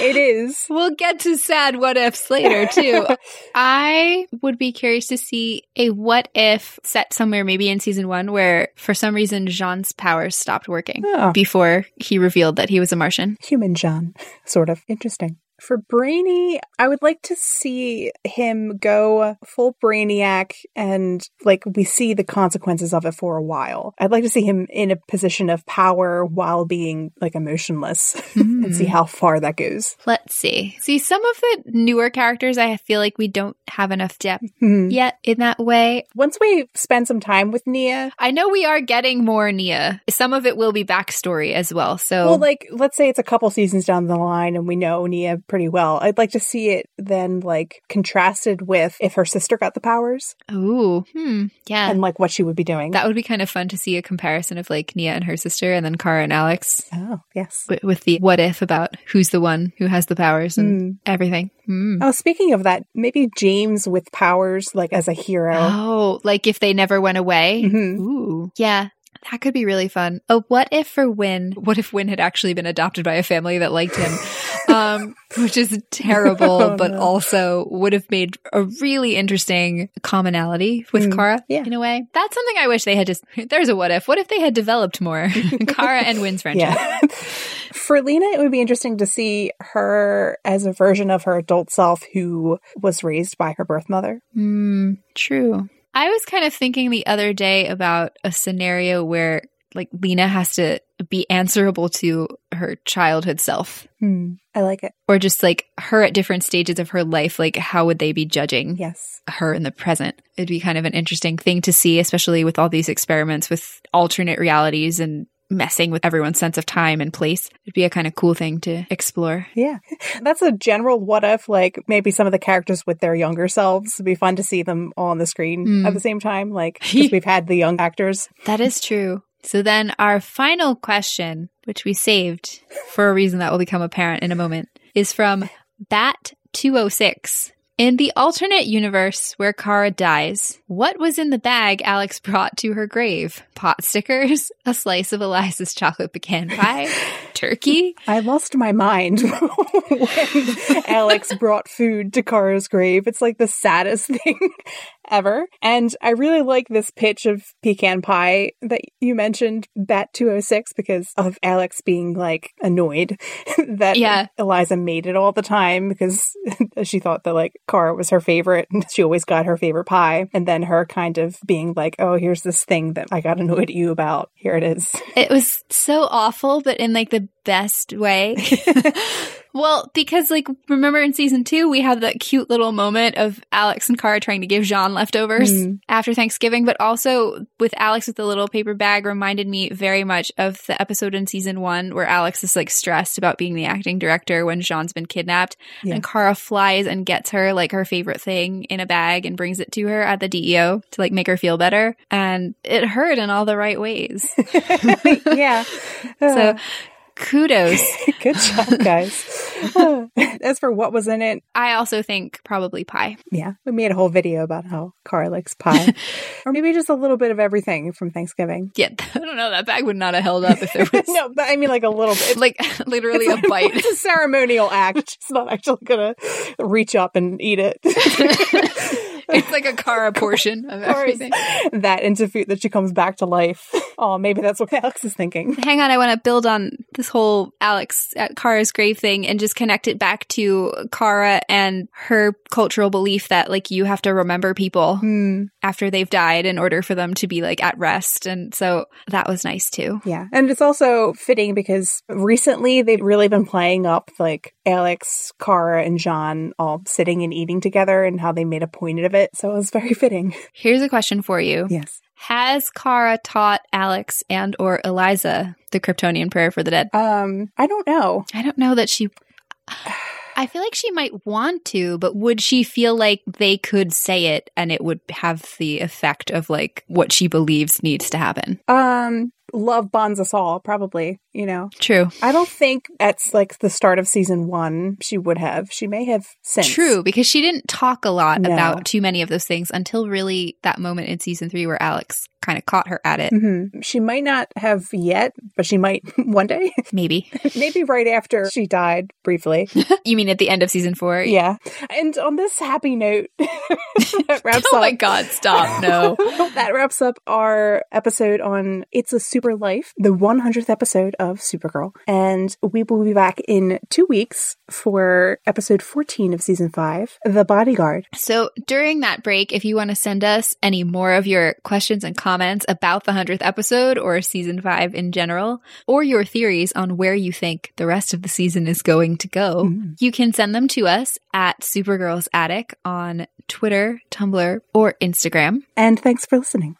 [SPEAKER 1] it is.
[SPEAKER 2] We'll get to sad what ifs later too. I would be curious to see a what if set somewhere maybe in season one where for some reason J'onn's powers stopped working
[SPEAKER 1] Oh.
[SPEAKER 2] before he revealed that he was a Martian.
[SPEAKER 1] Human J'onn. Sort of. Interesting. For Brainy, I would like to see him go full brainiac and like we see the consequences of it for a while. I'd like to see him in a position of power while being like emotionless mm-hmm. And see how far that goes.
[SPEAKER 2] Let's see. See, some of the newer characters, I feel like we don't have enough depth
[SPEAKER 1] Mhm.
[SPEAKER 2] yet in that way.
[SPEAKER 1] Once we spend some time with Nia,
[SPEAKER 2] I know we are getting more Nia. Some of it will be backstory as well. So,
[SPEAKER 1] well, like let's say it's a couple seasons down the line and we know Nia pretty well. I'd like to see it then like contrasted with if her sister got the powers
[SPEAKER 2] ooh, hmm, yeah.
[SPEAKER 1] and like what she would be doing.
[SPEAKER 2] that would be kind of fun to see a comparison of like Nia and her sister and then Kara and Alex
[SPEAKER 1] oh, yes.
[SPEAKER 2] with, with the what if about who's the one who has the powers and
[SPEAKER 1] Hmm.
[SPEAKER 2] everything. Hmm.
[SPEAKER 1] Oh, speaking of that, maybe James with powers, like as a hero.
[SPEAKER 2] Oh, like if they never went away.
[SPEAKER 1] Mhm.
[SPEAKER 2] Ooh, yeah. That could be really fun. Oh, what if for Winn? What if Winn had actually been adopted by a family that liked him? um, which is terrible,
[SPEAKER 1] Oh,
[SPEAKER 2] but
[SPEAKER 1] no.
[SPEAKER 2] also would have made a really interesting commonality with
[SPEAKER 1] Mm,
[SPEAKER 2] Kara
[SPEAKER 1] yeah.
[SPEAKER 2] in a way. That's something I wish they had just, there's a what if. What if they had developed more? Kara and Winn's friendship.
[SPEAKER 1] Yeah. For Lena, it would be interesting to see her as a version of her adult self who was raised by her birth mother.
[SPEAKER 2] Hmm, true. I was kind of thinking the other day about a scenario where like Lena has to be answerable to her childhood self
[SPEAKER 1] Hmm. I like it.
[SPEAKER 2] or just like her at different stages of her life like how would they be judging
[SPEAKER 1] Yes.
[SPEAKER 2] her in the present it'd be kind of an interesting thing to see especially with all these experiments with alternate realities and messing with everyone's sense of time and place it'd be a kind of cool thing to explore
[SPEAKER 1] Yeah. That's a general what if, like maybe some of the characters with their younger selves. It'd be fun to see them all on the screen
[SPEAKER 2] Hmm.
[SPEAKER 1] at the same time, like, we've had the young actors.
[SPEAKER 2] That is true. So then our final question, which we saved for a reason that will become apparent in a moment, is from Bat206. In the alternate universe where Kara dies, what was in the bag Alex brought to her grave? Pot stickers? A slice of Eliza's chocolate pecan pie? Turkey?
[SPEAKER 1] I lost my mind when Alex brought food to Kara's grave. It's like the saddest thing ever. And I really like this pitch of pecan pie that you mentioned, Bat 206, because of Alex being like annoyed that
[SPEAKER 2] Yeah.
[SPEAKER 1] Eliza made it all the time because she thought that like Kara was her favorite and she always got her favorite pie. And then her kind of being like, oh, here's this thing that I got annoyed at you about. Here it is.
[SPEAKER 2] It was so awful, but in like the best way. well, because like remember in season two, we had that cute little moment of Alex and Kara trying to give J'onn leftovers
[SPEAKER 1] Mm.
[SPEAKER 2] after Thanksgiving, but also with Alex with the little paper bag reminded me very much of the episode in season one where Alex is like stressed about being the acting director when J'onn's been kidnapped
[SPEAKER 1] Yeah.
[SPEAKER 2] and Kara flies and gets her like her favorite thing in a bag and brings it to her at the DEO to like make her feel better. And it hurt in all the right ways.
[SPEAKER 1] yeah.
[SPEAKER 2] So Kudos.
[SPEAKER 1] Good job, guys. As for what was in it,
[SPEAKER 2] I also think probably pie.
[SPEAKER 1] yeah, we made a whole video about how Kara likes pie. or maybe just a little bit of everything from Thanksgiving.
[SPEAKER 2] Yeah, I don't know. That bag would not have held up if there was
[SPEAKER 1] no, but I mean like a little bit.
[SPEAKER 2] like literally a bite.
[SPEAKER 1] It's a ceremonial act. She's not actually gonna reach up and eat it.
[SPEAKER 2] it's like a Kara portion of
[SPEAKER 1] Or
[SPEAKER 2] everything.
[SPEAKER 1] that into food that she comes back to life. Oh, maybe that's what Alex is thinking.
[SPEAKER 2] Hang on, I want to build on this whole Alex at Kara's grave thing and just connect it back to Kara and her cultural belief that like you have to remember people
[SPEAKER 1] Hmm.
[SPEAKER 2] after they've died in order for them to be like at rest. And so that was nice too.
[SPEAKER 1] Yeah. And it's also fitting because recently they've really been playing up like Alex, Kara, and J'onn all sitting and eating together and how they made a point of it. So it was very fitting.
[SPEAKER 2] Here's a question for you.
[SPEAKER 1] Yes.
[SPEAKER 2] Has Kara taught Alex and or Eliza the Kryptonian prayer for the dead?
[SPEAKER 1] Um, I don't know.
[SPEAKER 2] I don't know that she I feel like she might want to, but would she feel like they could say it and it would have the effect of like what she believes needs to happen?
[SPEAKER 1] Um, love bonds us all, probably, you know.
[SPEAKER 2] True.
[SPEAKER 1] I don't think at like the start of season one she would have. She may have since.
[SPEAKER 2] True, because she didn't talk a lot
[SPEAKER 1] No.
[SPEAKER 2] about too many of those things until really that moment in season three where Alex kind of caught her at it.
[SPEAKER 1] hmm She might not have yet, but she might one day.
[SPEAKER 2] Maybe.
[SPEAKER 1] Maybe right after she died briefly.
[SPEAKER 2] You mean at the end of season four?
[SPEAKER 1] Yeah. And on this happy note, that wraps
[SPEAKER 2] Oh
[SPEAKER 1] up.
[SPEAKER 2] my god, stop. No.
[SPEAKER 1] that wraps up our episode on It's a Super Life, the 100th episode of Supergirl. And we will be back in two weeks for episode 14 of season five, The Bodyguard.
[SPEAKER 2] So during that break, if you want to send us any more of your questions and comments about the 100th episode or season five in general, or your theories on where you think the rest of the season is going to go,
[SPEAKER 1] Mm.
[SPEAKER 2] you can send them to us at Supergirls Attic on Twitter, Tumblr, or Instagram.
[SPEAKER 1] And thanks for listening.